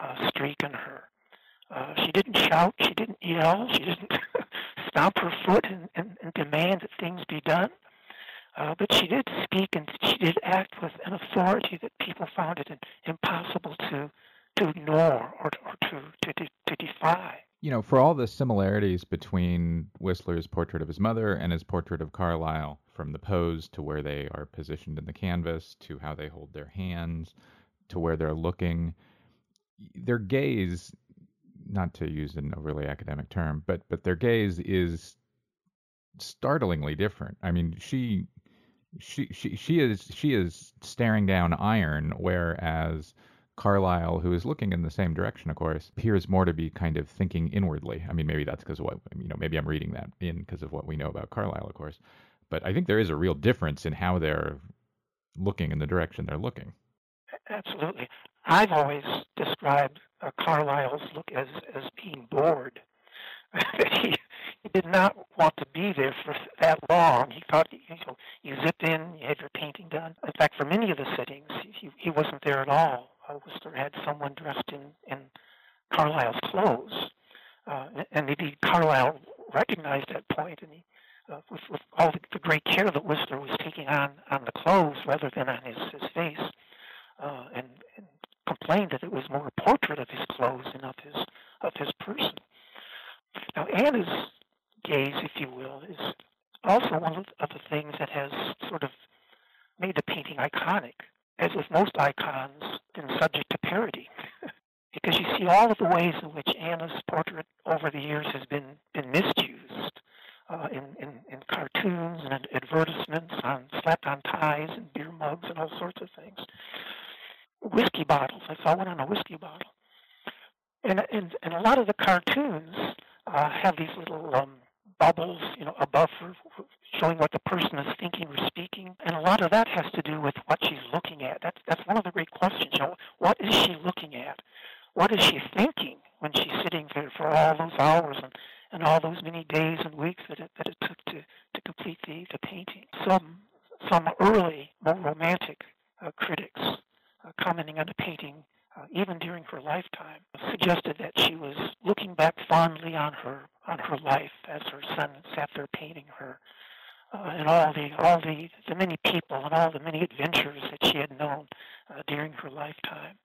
uh, streak in her. Uh, she didn't shout, she didn't yell, she didn't stomp her foot and, and, and demand that things be done. Uh, but she did speak and she did act with an authority that people found it impossible to to ignore or, or to, to, to, to defy. You know, for all the similarities between Whistler's portrait of his mother and his portrait of Carlyle, from the pose to where they are positioned in the canvas to how they hold their hands to where they're looking, their gaze not to use an overly academic term, but but their gaze is startlingly different. I mean, she she she she is she is staring down iron, whereas Carlyle, who is looking in the same direction, of course, appears more to be kind of thinking inwardly. I mean, maybe that's because of what you know. Maybe I'm reading that in because of what we know about Carlyle, of course. But I think there is a real difference in how they're looking in the direction they're looking. Absolutely. I've always described uh, Carlyle's look as as being bored. did not want to be there for that long. He thought you know you zip in, you have your painting done. In fact, for many of the sittings, he he wasn't there at all. Whistler had someone dressed in in Carlyle's clothes, uh, and maybe Carlyle recognized that point, and he. Uh, with, with all the, the great care that Whistler was taking on on the clothes rather than on his his face, uh, and, and complained that it was more a portrait of his clothes than of his of his person. Now, Anna's gaze, if you will, is also one of the things that has sort of made the painting iconic. As with most icons, been subject to parody. because you see all of the ways in which Anna's portrait over the years has been, been misused uh, in, in, in cartoons and advertisements, on slapped on ties and beer mugs and all sorts of things whiskey bottles. I saw one on a whiskey bottle. And, and, and a lot of the cartoons uh, have these little um, bubbles, you know, above her, showing what the person is thinking or speaking. And a lot of that has to do with what she's looking at. That's, that's one of the great questions. You know, what is she looking at? What is she thinking when she's sitting there for all those hours and, and all those many days and weeks that it, that it took to, to complete the, the painting? Some, some early, more romantic uh, critics uh, commenting on the painting, uh, even during her lifetime, suggested that she was looking back fondly on her on her life as her son sat there painting her, uh, and all the all the the many people and all the many adventures that she had known uh, during her lifetime.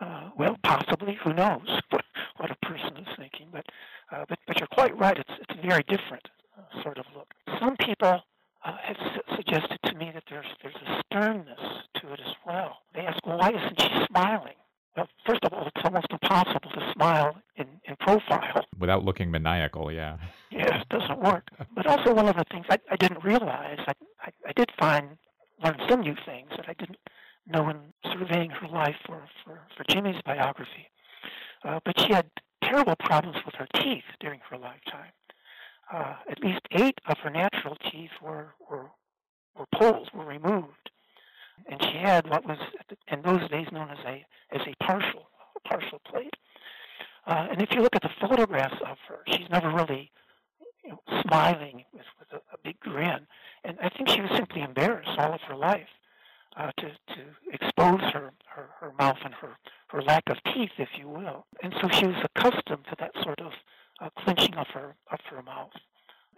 Uh, well, possibly, who knows what, what a person is thinking, but uh, but but you're quite right. It's it's a very different uh, sort of look. Some people uh, have su- suggested to me that there's there's a sternness to it as well. They ask, well, why isn't she smiling? Well, first of all, it's almost impossible to smile in, in profile. Without looking maniacal, yeah. Yeah, it doesn't work. But also, one of the things I, I didn't realize, I, I, I did find, learn some new things that I didn't know in surveying her life for, for, for Jimmy's biography. Uh, but she had terrible problems with her teeth during her lifetime uh, at least eight of her natural teeth were, were, were pulled, were removed. And she had what was in those days known as a, as a partial, a partial plate. Uh, and if you look at the photographs of her, she's never really you know, smiling with, with a, a big grin. And I think she was simply embarrassed all of her life uh, to, to expose her, her, her mouth and her, her lack of teeth, if you will. And so she was accustomed to that sort of uh, clenching of her of her mouth,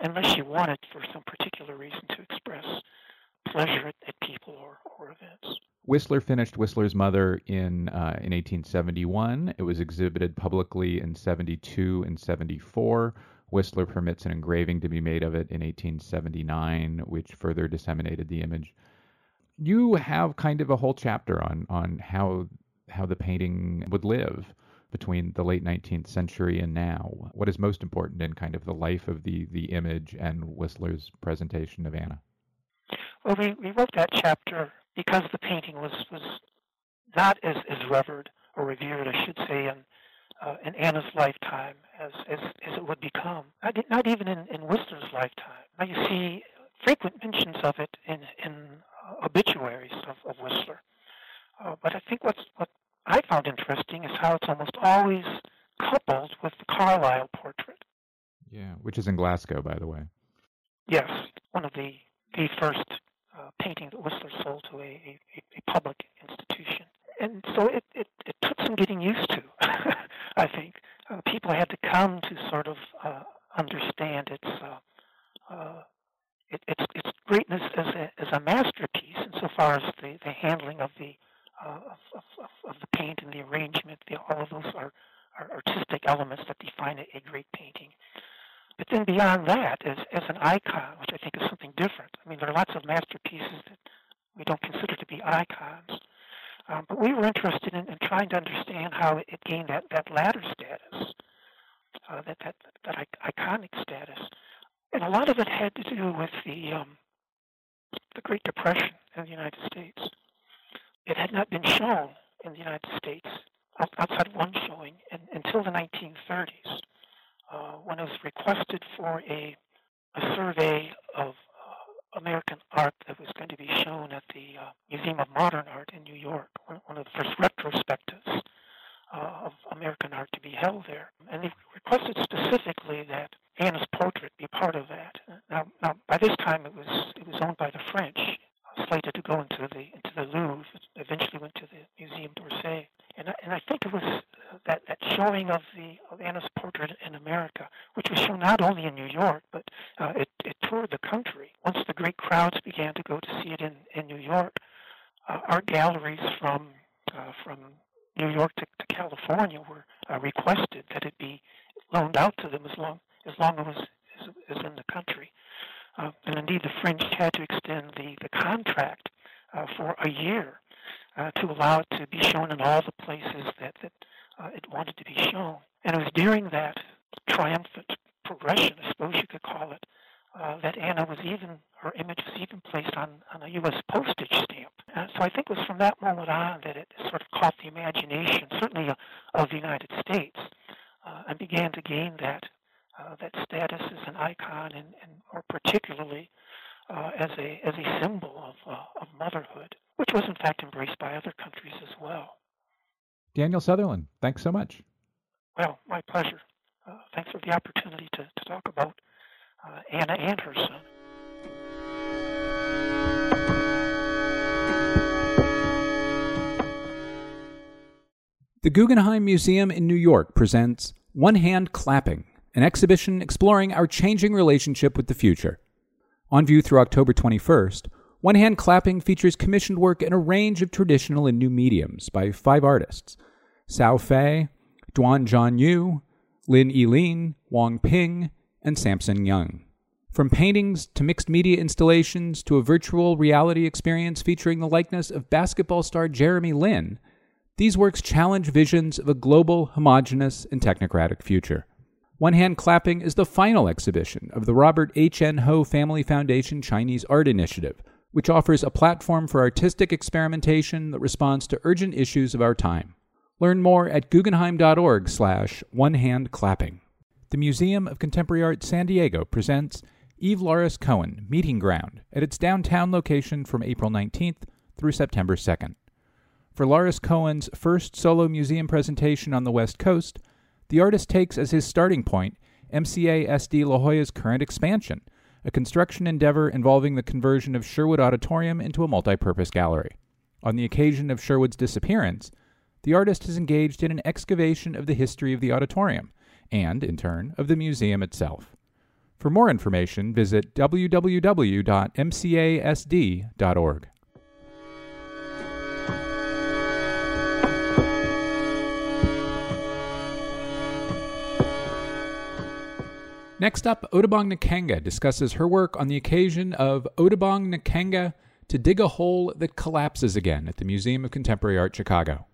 unless she wanted for some particular reason to express pleasure at, at people or, or events. Whistler finished Whistler's Mother in uh, in 1871. It was exhibited publicly in 72 and 74. Whistler permits an engraving to be made of it in 1879, which further disseminated the image. You have kind of a whole chapter on on how how the painting would live between the late 19th century and now? What is most important in kind of the life of the, the image and Whistler's presentation of Anna? Well, we, we wrote that chapter because the painting was, was not as, as revered or revered, I should say, in, uh, in Anna's lifetime as, as, as it would become. Not, not even in, in Whistler's lifetime. Now you see frequent mentions of it in, in uh, obituaries of, of Whistler. Uh, but I think what's, what I found interesting is how it's almost always coupled with the Carlyle portrait. Yeah, which is in Glasgow, by the way. Yes, one of the the first uh, painting that Whistler sold to a, a, a public institution. And so it, it, it took some getting used to. I think uh, people had to come to sort of uh, understand its uh, uh, it, its its greatness as a as a masterpiece insofar as the, the handling of the uh, of, of, of, the paint and the arrangement. The, all of those are, are artistic elements that define a, a great painting. But then beyond that, as as an icon, which I think is something different. I mean, there are lots of masterpieces that we don't consider to be icons. Um, but we were interested in, in, trying to understand how it gained that, that latter status, uh, that, that, that iconic status. And a lot of it had to do with the, um, the Great Depression in the United States. It had not been shown in the United States outside of one showing in, until the 1930s, uh, when it was requested for a, a survey of American art that was going to be shown at the uh, Museum of Modern Art in New York, one of the first retrospectives uh, of American art to be held there. And they requested specifically that Anna's portrait be part of that. Now, now by this time it was it was owned by the French, slated to go into the into the Louvre. Eventually went to the Museum d'Orsay, and I, and I think it was that that showing of the of Anna's portrait in America, which was shown not only in New York, but uh, it, it toured the country. Once the great crowds began to go to see it in in New York, uh, art galleries from uh, from New York to, to California were uh, requested that it be loaned out to them as long as long as it was in the country. Uh, and indeed, the French had to extend the, the contract uh, for a year uh, to allow it to be shown in all the places that, that uh, it wanted to be shown. And it was during that triumphant progression, I suppose you could call it, uh, that Anna was even, her image was even placed on, on a U.S. postage stamp. Uh, so I think it was from that moment on that it sort of caught the imagination, certainly of the United States, and began to gain that uh, that status as an icon and, and or particularly uh, as a as a symbol of, uh, of motherhood, which was in fact embraced by other countries as well. Daniel Sutherland, thanks so much. Well, my pleasure. Uh, thanks for the opportunity to, to talk about uh, Anna and her son. The Guggenheim Museum in New York presents One Hand Clapping an exhibition exploring our changing relationship with the future. On view through October 21st, One Hand Clapping features commissioned work in a range of traditional and new mediums by five artists Cao Fei, Duan Jianyu, Lin Yilin, Wong Ping, and Samson Young. From paintings to mixed media installations to a virtual reality experience featuring the likeness of basketball star Jeremy Lin, these works challenge visions of a global, homogenous, and technocratic future. One Hand Clapping is the final exhibition of the Robert H. N. Ho Family Foundation Chinese Art Initiative, which offers a platform for artistic experimentation that responds to urgent issues of our time. Learn more at guggenheim.org slash onehandclapping. The Museum of Contemporary Art San Diego presents Eve Lauris Cohen Meeting Ground at its downtown location from April 19th through September 2nd. For Lauris Cohen's first solo museum presentation on the West Coast, the artist takes as his starting point MCA SD La Jolla's current expansion, a construction endeavor involving the conversion of Sherwood Auditorium into a multi-purpose gallery. On the occasion of Sherwood's disappearance, the artist is engaged in an excavation of the history of the auditorium and, in turn, of the museum itself. For more information, visit www.mcasd.org. Next up, Otobong Nkanga discusses her work on the occasion of Otobong Nkanga to Dig a Hole That Collapses Again at the Museum of Contemporary Art, Chicago.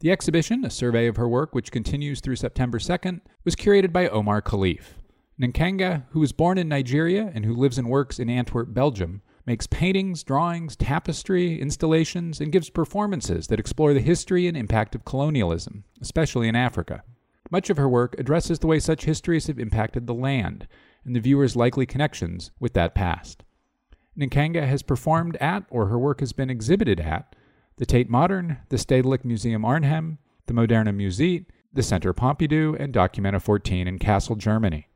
The exhibition, a survey of her work which continues through September 2nd, was curated by Omar Kholeif. Nkanga, who was born in Nigeria and who lives and works in Antwerp, Belgium, makes paintings, drawings, tapestry, installations, and gives performances that explore the history and impact of colonialism, especially in Africa. Much of her work addresses the way such histories have impacted the land and the viewer's likely connections with that past. Nkanga has performed at, or her work has been exhibited at, the Tate Modern, the Stedelijk Museum Arnhem, the Moderna Museet, the Centre Pompidou, and Documenta 14 in Kassel, Germany.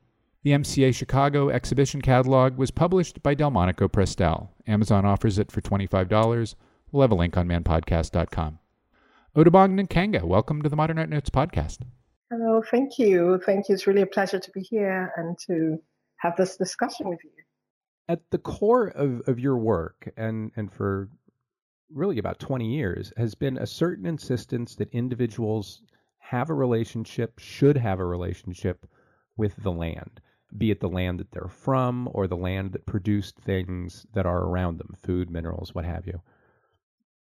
The MCA Chicago exhibition catalog was published by Delmonico Prestel. Amazon offers it for $25. We'll have a link on manpodcast.com. Otobong Nkanga, welcome to the Modern Art Notes podcast. Hello, thank you. Thank you. It's really a pleasure to be here and to have this discussion with you. At the core of, of your work, and, and for really about 20 years, has been a certain insistence that individuals have a relationship, should have a relationship with the land, be it the land that they're from or the land that produced things that are around them, food, minerals, what have you.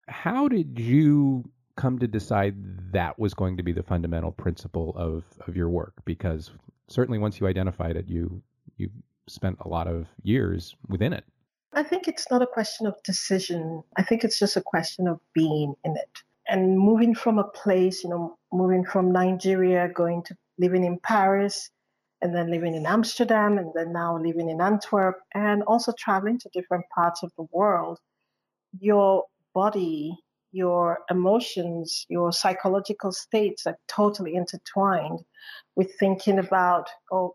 How did you come to decide that was going to be the fundamental principle of, of your work? Because certainly once you identified it, you you spent a lot of years within it. I think it's not a question of decision. I think it's just a question of being in it and moving from a place, you know, moving from Nigeria, going to living in Paris, and then living in Amsterdam, and then now living in Antwerp, and also traveling to different parts of the world. Your body, your emotions, your psychological states are totally intertwined with thinking about, or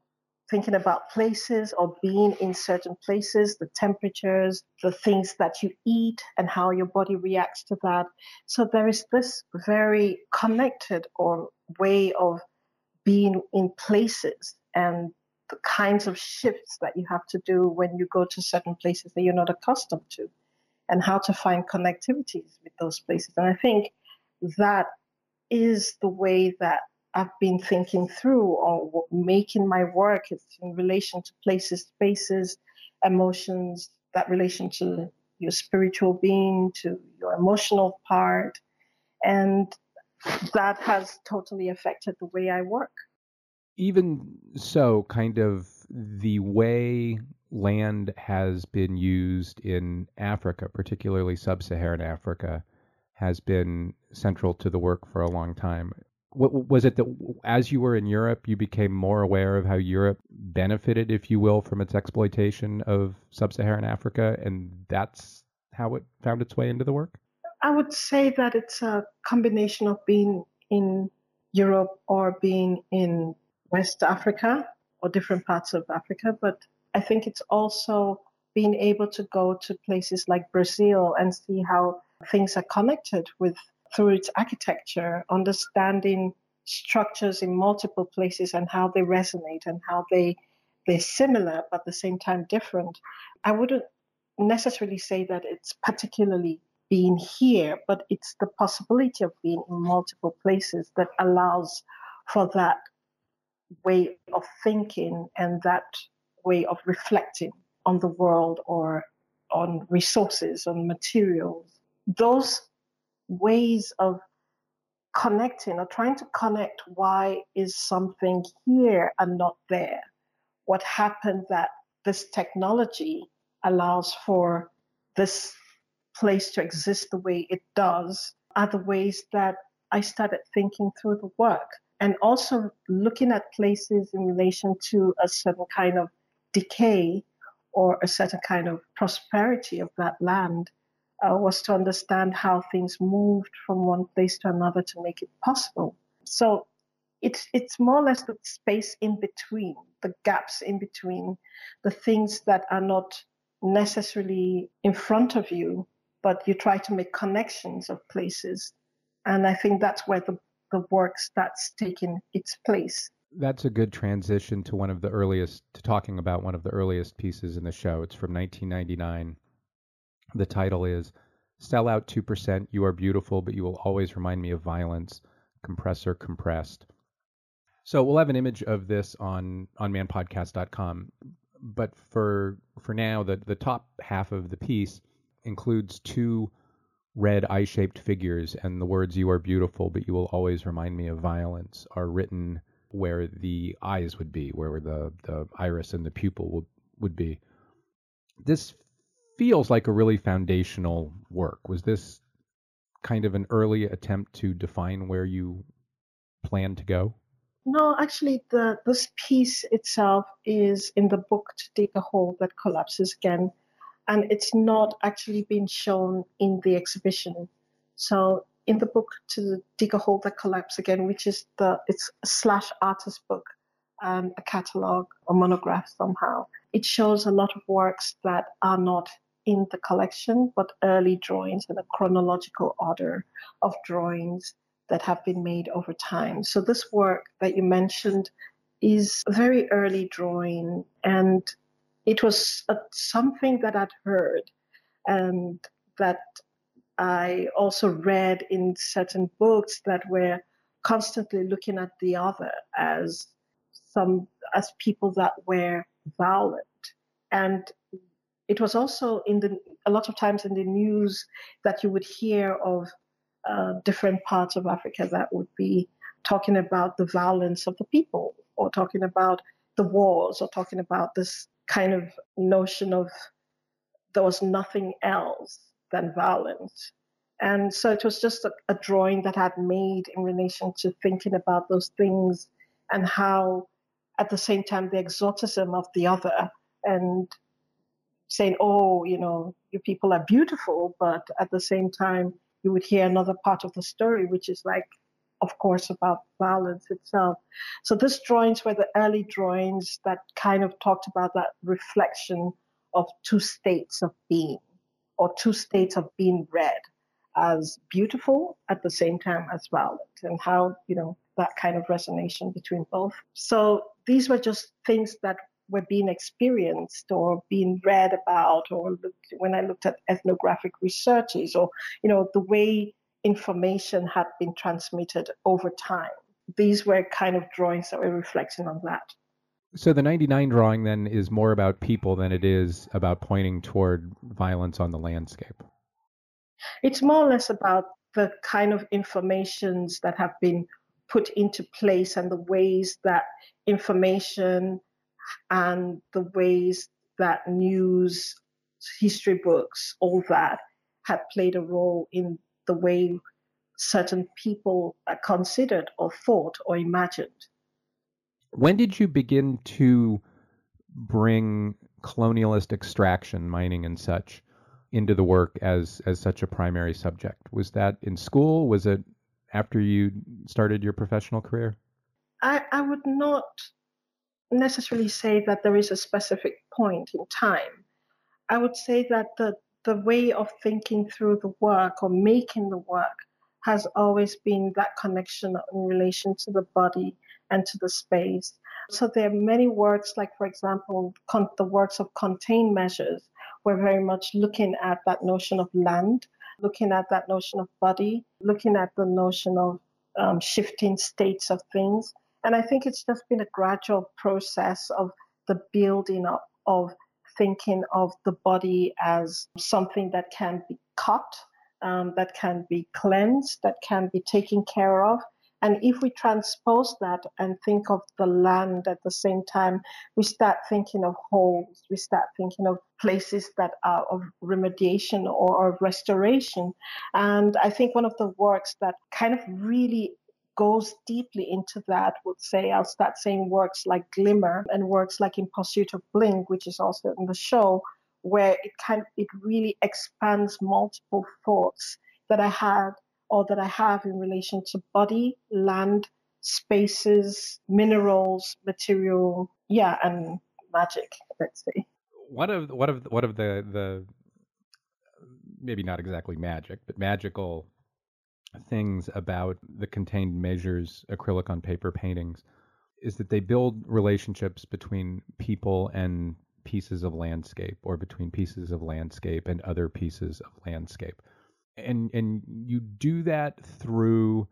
thinking about places or being in certain places, the temperatures, the things that you eat, and how your body reacts to that. So there is this very connected or way of being in places and the kinds of shifts that you have to do when you go to certain places that you're not accustomed to and how to find connectivities with those places. And I think that is the way that I've been thinking through or making my work is in relation to places, spaces, emotions, that relation to your spiritual being, to your emotional part. And that has totally affected the way I work. Even so, kind of the way land has been used in Africa, particularly sub Saharan Africa, has been central to the work for a long time what, was it that as you were in Europe, you became more aware of how Europe benefited, if you will, from its exploitation of sub-Saharan Africa, and that's how it found its way into the work? I would say that it's a combination of being in Europe or being in West Africa or different parts of Africa, but I think it's also being able to go to places like Brazil and see how things are connected with through its architecture, understanding structures in multiple places and how they resonate and how they they're similar but at the same time different. I wouldn't necessarily say that it's particularly being here, but it's the possibility of being in multiple places that allows for that way of thinking and that way of reflecting on the world or on resources, on materials. Those ways of connecting or trying to connect why is something here and not there? What happened that this technology allows for this place to exist the way it does are the ways that I started thinking through the work and also looking at places in relation to a certain kind of decay or a certain kind of prosperity of that land uh, was to understand how things moved from one place to another to make it possible. So it's it's more or less the space in between, the gaps in between, the things that are not necessarily in front of you, but you try to make connections of places. And I think that's where the, the work starts taking its place. That's a good transition to one of the earliest, to talking about one of the earliest pieces in the show. It's from 1999 the title is Sell Out 2%. You are beautiful, but you will always remind me of violence. Compressor compressed. So we'll have an image of this on onmanpodcast.com. But for for now, the, the top half of the piece includes two red eye shaped figures, and the words "You are beautiful, but you will always remind me of violence" are written where the eyes would be, where the the iris and the pupil would would be. This feels like a really foundational work. Was this kind of an early attempt to define where you plan to go? No, actually, the this piece itself is in the book to dig a hole that collapses again, and it's not actually been shown in the exhibition. So, in the book to dig a hole that collapses again, which is the it's slash artist book, and a catalog or monograph somehow. It shows a lot of works that are not in the collection, but early drawings in a chronological order of drawings that have been made over time. So this work that you mentioned is a very early drawing, and it was a, something that I'd heard and that I also read in certain books that were constantly looking at the other as some as people that were violent and it was also in the a lot of times in the news that you would hear of uh, different parts of Africa that would be talking about the violence of the people or talking about the wars or talking about this kind of notion of there was nothing else than violence. And so it was just a, a drawing that I'd made in relation to thinking about those things and how, at the same time, the exoticism of the other and saying, oh, you know, your people are beautiful, but at the same time, you would hear another part of the story, which is like, of course, about violence itself. So these drawings were the early drawings that kind of talked about that reflection of two states of being or two states of being read as beautiful at the same time as violent and how, you know, that kind of resonance between both. So these were just things that were being experienced or being read about or looked, when I looked at ethnographic researches or, you know, the way information had been transmitted over time. These were kind of drawings that were reflecting on that. So the 99 drawing then is more about people than it is about pointing toward violence on the landscape. It's more or less about the kind of informations that have been put into place and the ways that information and the ways that news, history books, all that had played a role in the way certain people are considered or thought or imagined. When did you begin to bring colonialist extraction, mining and such, into the work as as such a primary subject? Was that in school? Was it after you started your professional career? I, I would not necessarily say that there is a specific point in time. I would say that the the way of thinking through the work or making the work has always been that connection in relation to the body and to the space. So there are many works, like for example, con- the works of contained measures, we're very much looking at that notion of land, looking at that notion of body, looking at the notion of um, shifting states of things. And I think it's just been a gradual process of the building up of thinking of the body as something that can be cut, um, that can be cleansed, that can be taken care of, and if we transpose that and think of the land at the same time, we start thinking of holes, we start thinking of places that are of remediation or of restoration. And I think one of the works that kind of really goes deeply into that would say I'll start saying works like Glimmer and works like In Pursuit of Bling, which is also in the show, where it of it really expands multiple thoughts that I had or that I have in relation to body, land, spaces, minerals, material, yeah, and magic. Let's say. One of one of one of the the maybe not exactly magic, but magical things about the contained measures acrylic on paper paintings is that they build relationships between people and pieces of landscape or between pieces of landscape and other pieces of landscape and and you do that through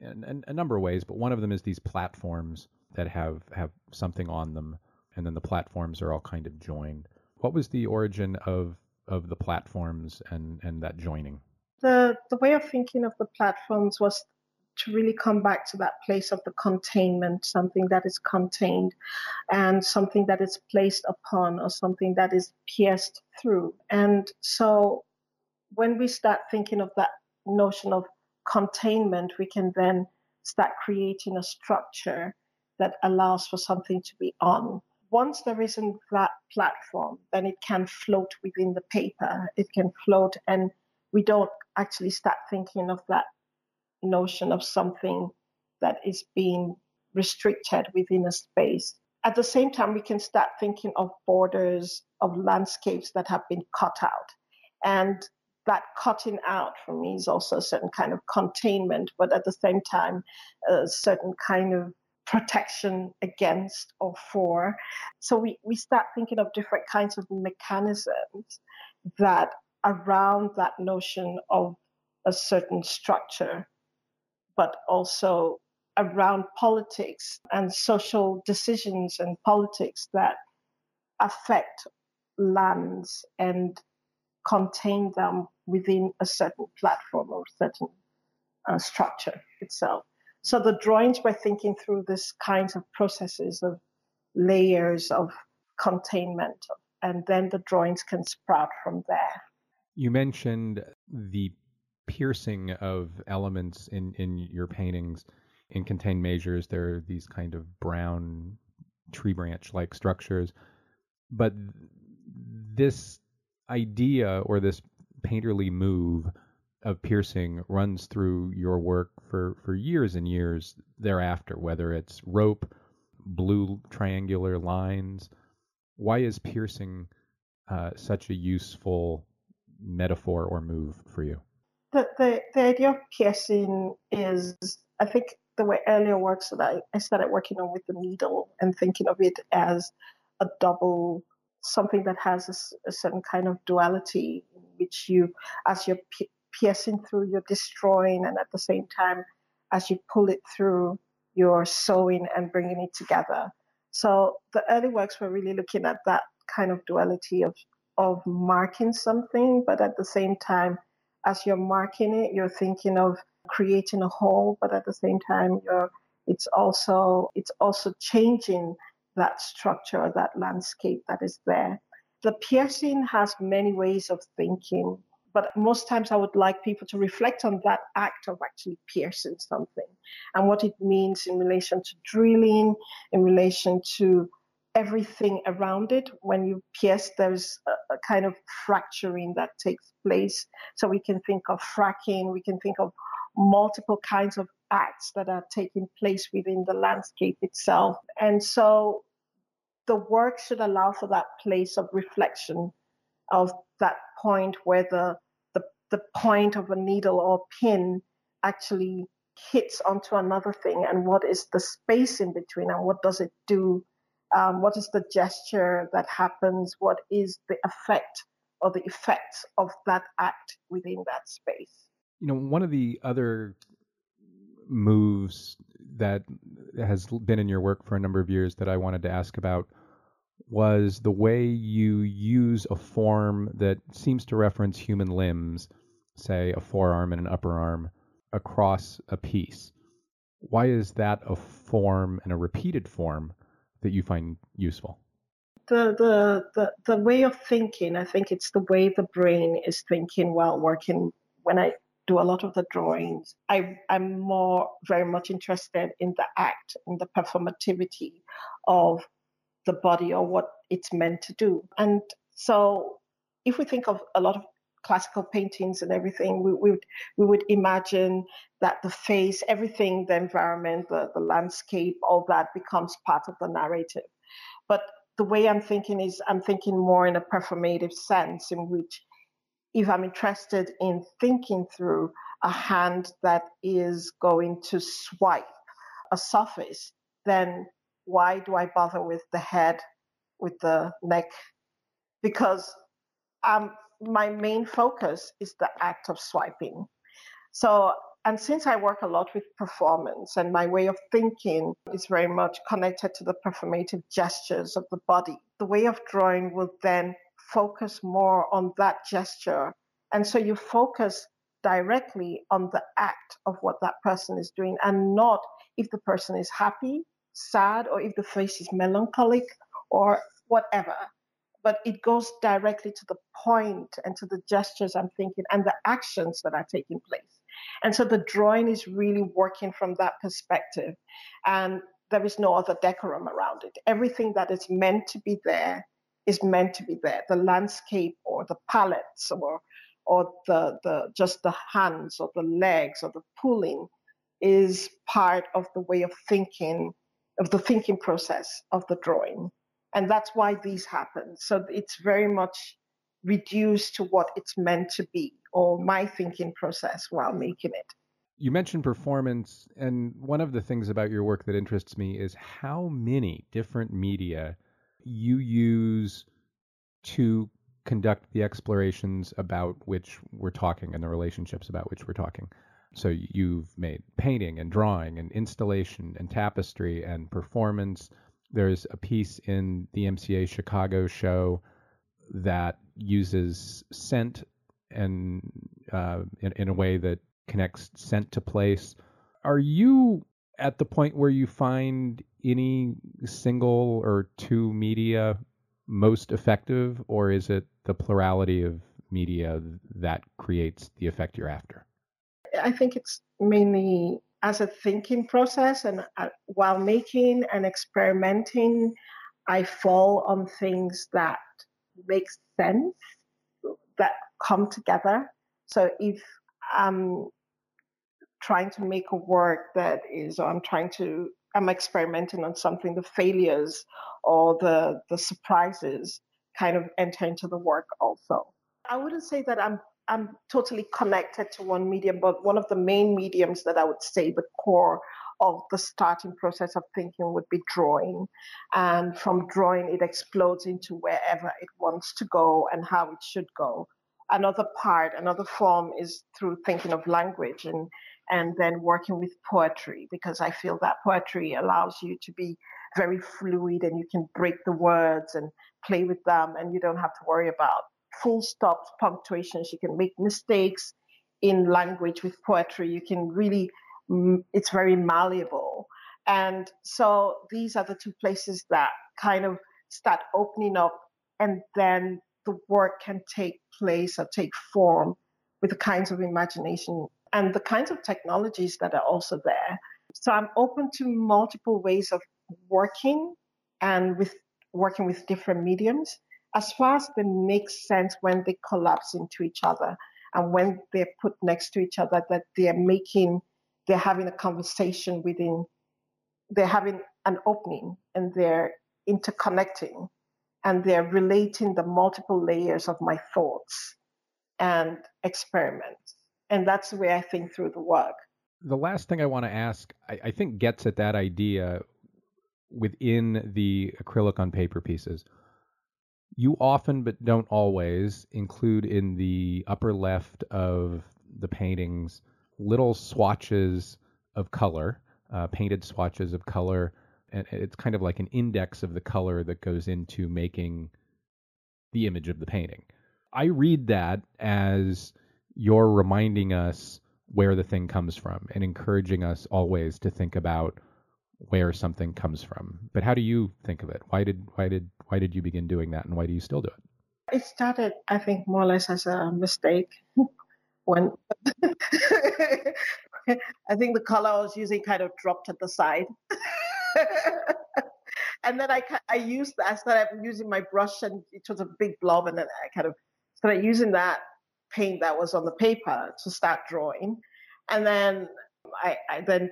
a, a, number of ways, but one of them is these platforms that have have something on them, and then the platforms are all kind of joined. What was the origin of of the platforms and and that joining? The the way of thinking of the platforms was to really come back to that place of the containment, something that is contained and something that is placed upon or something that is pierced through. And so when we start thinking of that notion of containment, we can then start creating a structure that allows for something to be on. Once there isn't that platform, then it can float within the paper. It can float, and we don't actually start thinking of that notion of something that is being restricted within a space. At the same time, we can start thinking of borders of landscapes that have been cut out. And that cutting out for me is also a certain kind of containment, but at the same time, a certain kind of protection against or for. So we, we start thinking of different kinds of mechanisms that around that notion of a certain structure, but also around politics and social decisions and politics that affect lands and contain them within a certain platform or certain uh, structure itself. So the drawings were thinking through this kinds of processes of layers of containment, and then the drawings can sprout from there. You mentioned the piercing of elements in, in your paintings. In contained measures, there are these kind of brown tree branch like structures. But this idea or this painterly move of piercing runs through your work for, for years and years thereafter, whether it's rope, blue triangular lines. Why is piercing uh, such a useful metaphor or move for you? The, the, the idea of piercing is, I think, the way earlier works that I, I started working on with the needle and thinking of it as a double something that has a, a certain kind of duality in which you, as you're piercing through, you're destroying, and at the same time, as you pull it through, you're sewing and bringing it together. So the early works were really looking at that kind of duality of of marking something, but at the same time, as you're marking it, you're thinking of creating a whole, but at the same time, you're it's also it's also changing that structure, that landscape that is there. The piercing has many ways of thinking, but most times I would like people to reflect on that act of actually piercing something and what it means in relation to drilling, in relation to everything around it. When you pierce, there's a, a, kind of fracturing that takes place. So we can think of fracking, we can think of multiple kinds of acts that are taking place within the landscape itself. And so the work should allow for that place of reflection of that point where the, the, the point of a needle or pin actually hits onto another thing and what is the space in between and what does it do um, what is the gesture that happens what is the effect or the effects of that act within that space you know one of the other moves that has been in your work for a number of years that I wanted to ask about was the way you use a form that seems to reference human limbs, say a forearm and an upper arm, across a piece. Why is that a form and a repeated form that you find useful? The, the, the, the way of thinking, I think it's the way the brain is thinking while working. When I do a lot of the drawings. I, I'm more very much interested in the act and the performativity of the body or what it's meant to do. And so, if we think of a lot of classical paintings and everything, we, we, would, we would imagine that the face, everything, the environment, the, the landscape, all that becomes part of the narrative. But the way I'm thinking is I'm thinking more in a performative sense, in which if I'm interested in thinking through a hand that is going to swipe a surface, then why do I bother with the head, with the neck? Because um, my main focus is the act of swiping. So, and since I work a lot with performance and my way of thinking is very much connected to the performative gestures of the body, the way of drawing will then focus more on that gesture. And so you focus directly on the act of what that person is doing and not if the person is happy, sad, or if the face is melancholic or whatever. But it goes directly to the point and to the gestures I'm thinking and the actions that are taking place. And so the drawing is really working from that perspective. And there is no other decorum around it. Everything that is meant to be there is meant to be there. The landscape or the palettes or or the, the just the hands or the legs or the pulling is part of the way of thinking of the thinking process of the drawing and that's why these happen so it's very much reduced to what it's meant to be or my thinking process while making it. You mentioned performance, and one of the things about your work that interests me is how many different media you use to conduct the explorations about which we're talking and the relationships about which we're talking. So you've made painting and drawing and installation and tapestry and performance. There's a piece in the MCA Chicago show that uses scent and uh, in, in a way that connects scent to place. Are you at the point where you find any single or two media most effective, or is it the plurality of media that creates the effect you're after? I think it's mainly as a thinking process, and uh, while making and experimenting, I fall on things that make sense, that come together. So if I'm trying to make a work that is, or I'm trying to, I'm experimenting on something, the failures or the the surprises kind of enter into the work also. I wouldn't say that I'm I'm totally connected to one medium, but one of the main mediums that I would say the core of the starting process of thinking would be drawing. And from drawing, it explodes into wherever it wants to go and how it should go. Another part, another form is through thinking of language and, and then working with poetry, because I feel that poetry allows you to be very fluid and you can break the words and play with them and you don't have to worry about full stops, punctuations. You can make mistakes in language with poetry. You can really, mm, it's very malleable. And so these are the two places that kind of start opening up, and then the work can take place or take form with the kinds of imagination and the kinds of technologies that are also there. So I'm open to multiple ways of working and with working with different mediums as far as they make sense when they collapse into each other and when they're put next to each other, that they're making, they're having a conversation within, they're having an opening and they're interconnecting and they're relating the multiple layers of my thoughts and experiments. And that's the way I think through the work. The last thing I want to ask, I, I think, gets at that idea within the acrylic on paper pieces you often, but don't always, include in the upper left of the paintings little swatches of color, uh, painted swatches of color. And it's kind of like an index of the color that goes into making the image of the painting. I read that as you're reminding us where the thing comes from and encouraging us always to think about where something comes from. But how do you think of it? Why did why did why did you begin doing that, and why do you still do it? It started, I think, more or less as a mistake. when I think the color I was using kind of dropped at the side. and then I, I used I started using my brush and it was a big blob and then I kind of started using that paint that was on the paper to start drawing and then I, I then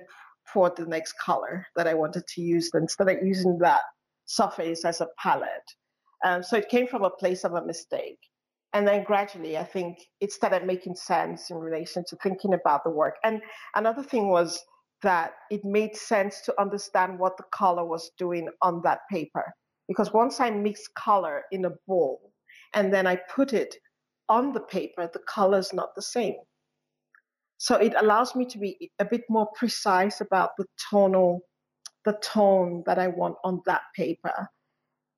for the next color that I wanted to use instead of using that surface as a palette. Um, so it came from a place of a mistake. And then gradually, I think it started making sense in relation to thinking about the work. And another thing was that it made sense to understand what the color was doing on that paper. Because once I mixed color in a bowl and then I put it on the paper, the color is not the same. So it allows me to be a bit more precise about the tonal, the tone that I want on that paper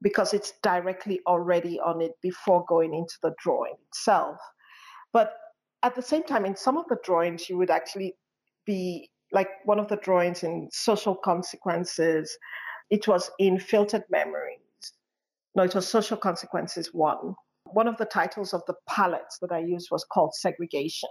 because it's directly already on it before going into the drawing itself. But at the same time, in some of the drawings, you would actually be like one of the drawings in social consequences, it was in filtered memories. No, it was social consequences one. One of the titles of the palettes that I used was called segregation.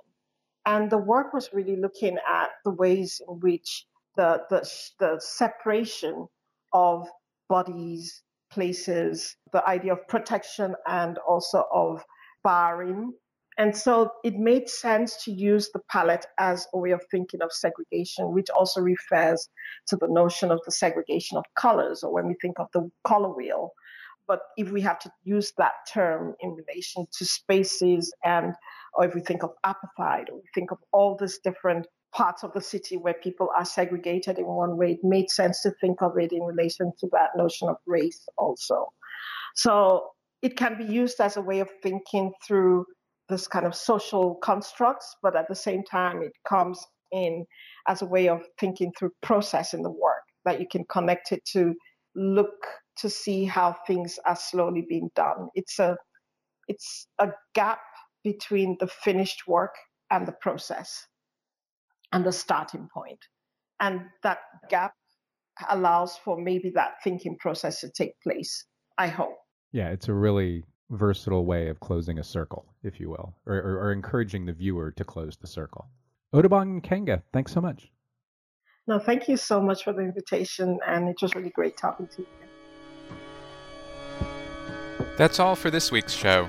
And the work was really looking at the ways in which the, the, the separation of bodies, places, the idea of protection and also of barring. And so it made sense to use the palette as a way of thinking of segregation, which also refers to the notion of the segregation of colors, or when we think of the color wheel, But if we have to use that term in relation to spaces and, or if we think of apartheid, or we think of all these different parts of the city where people are segregated in one way, it made sense to think of it in relation to that notion of race also. So it can be used as a way of thinking through this kind of social constructs, but at the same time, it comes in as a way of thinking through process in the work that you can connect it to look to see how things are slowly being done. It's a it's a gap between the finished work and the process and the starting point. And that gap allows for maybe that thinking process to take place, I hope. Yeah, it's a really versatile way of closing a circle, if you will, or, or, or encouraging the viewer to close the circle. Otobong Nkanga, thanks so much. No, thank you so much for the invitation, and it was really great talking to you. That's all for this week's show.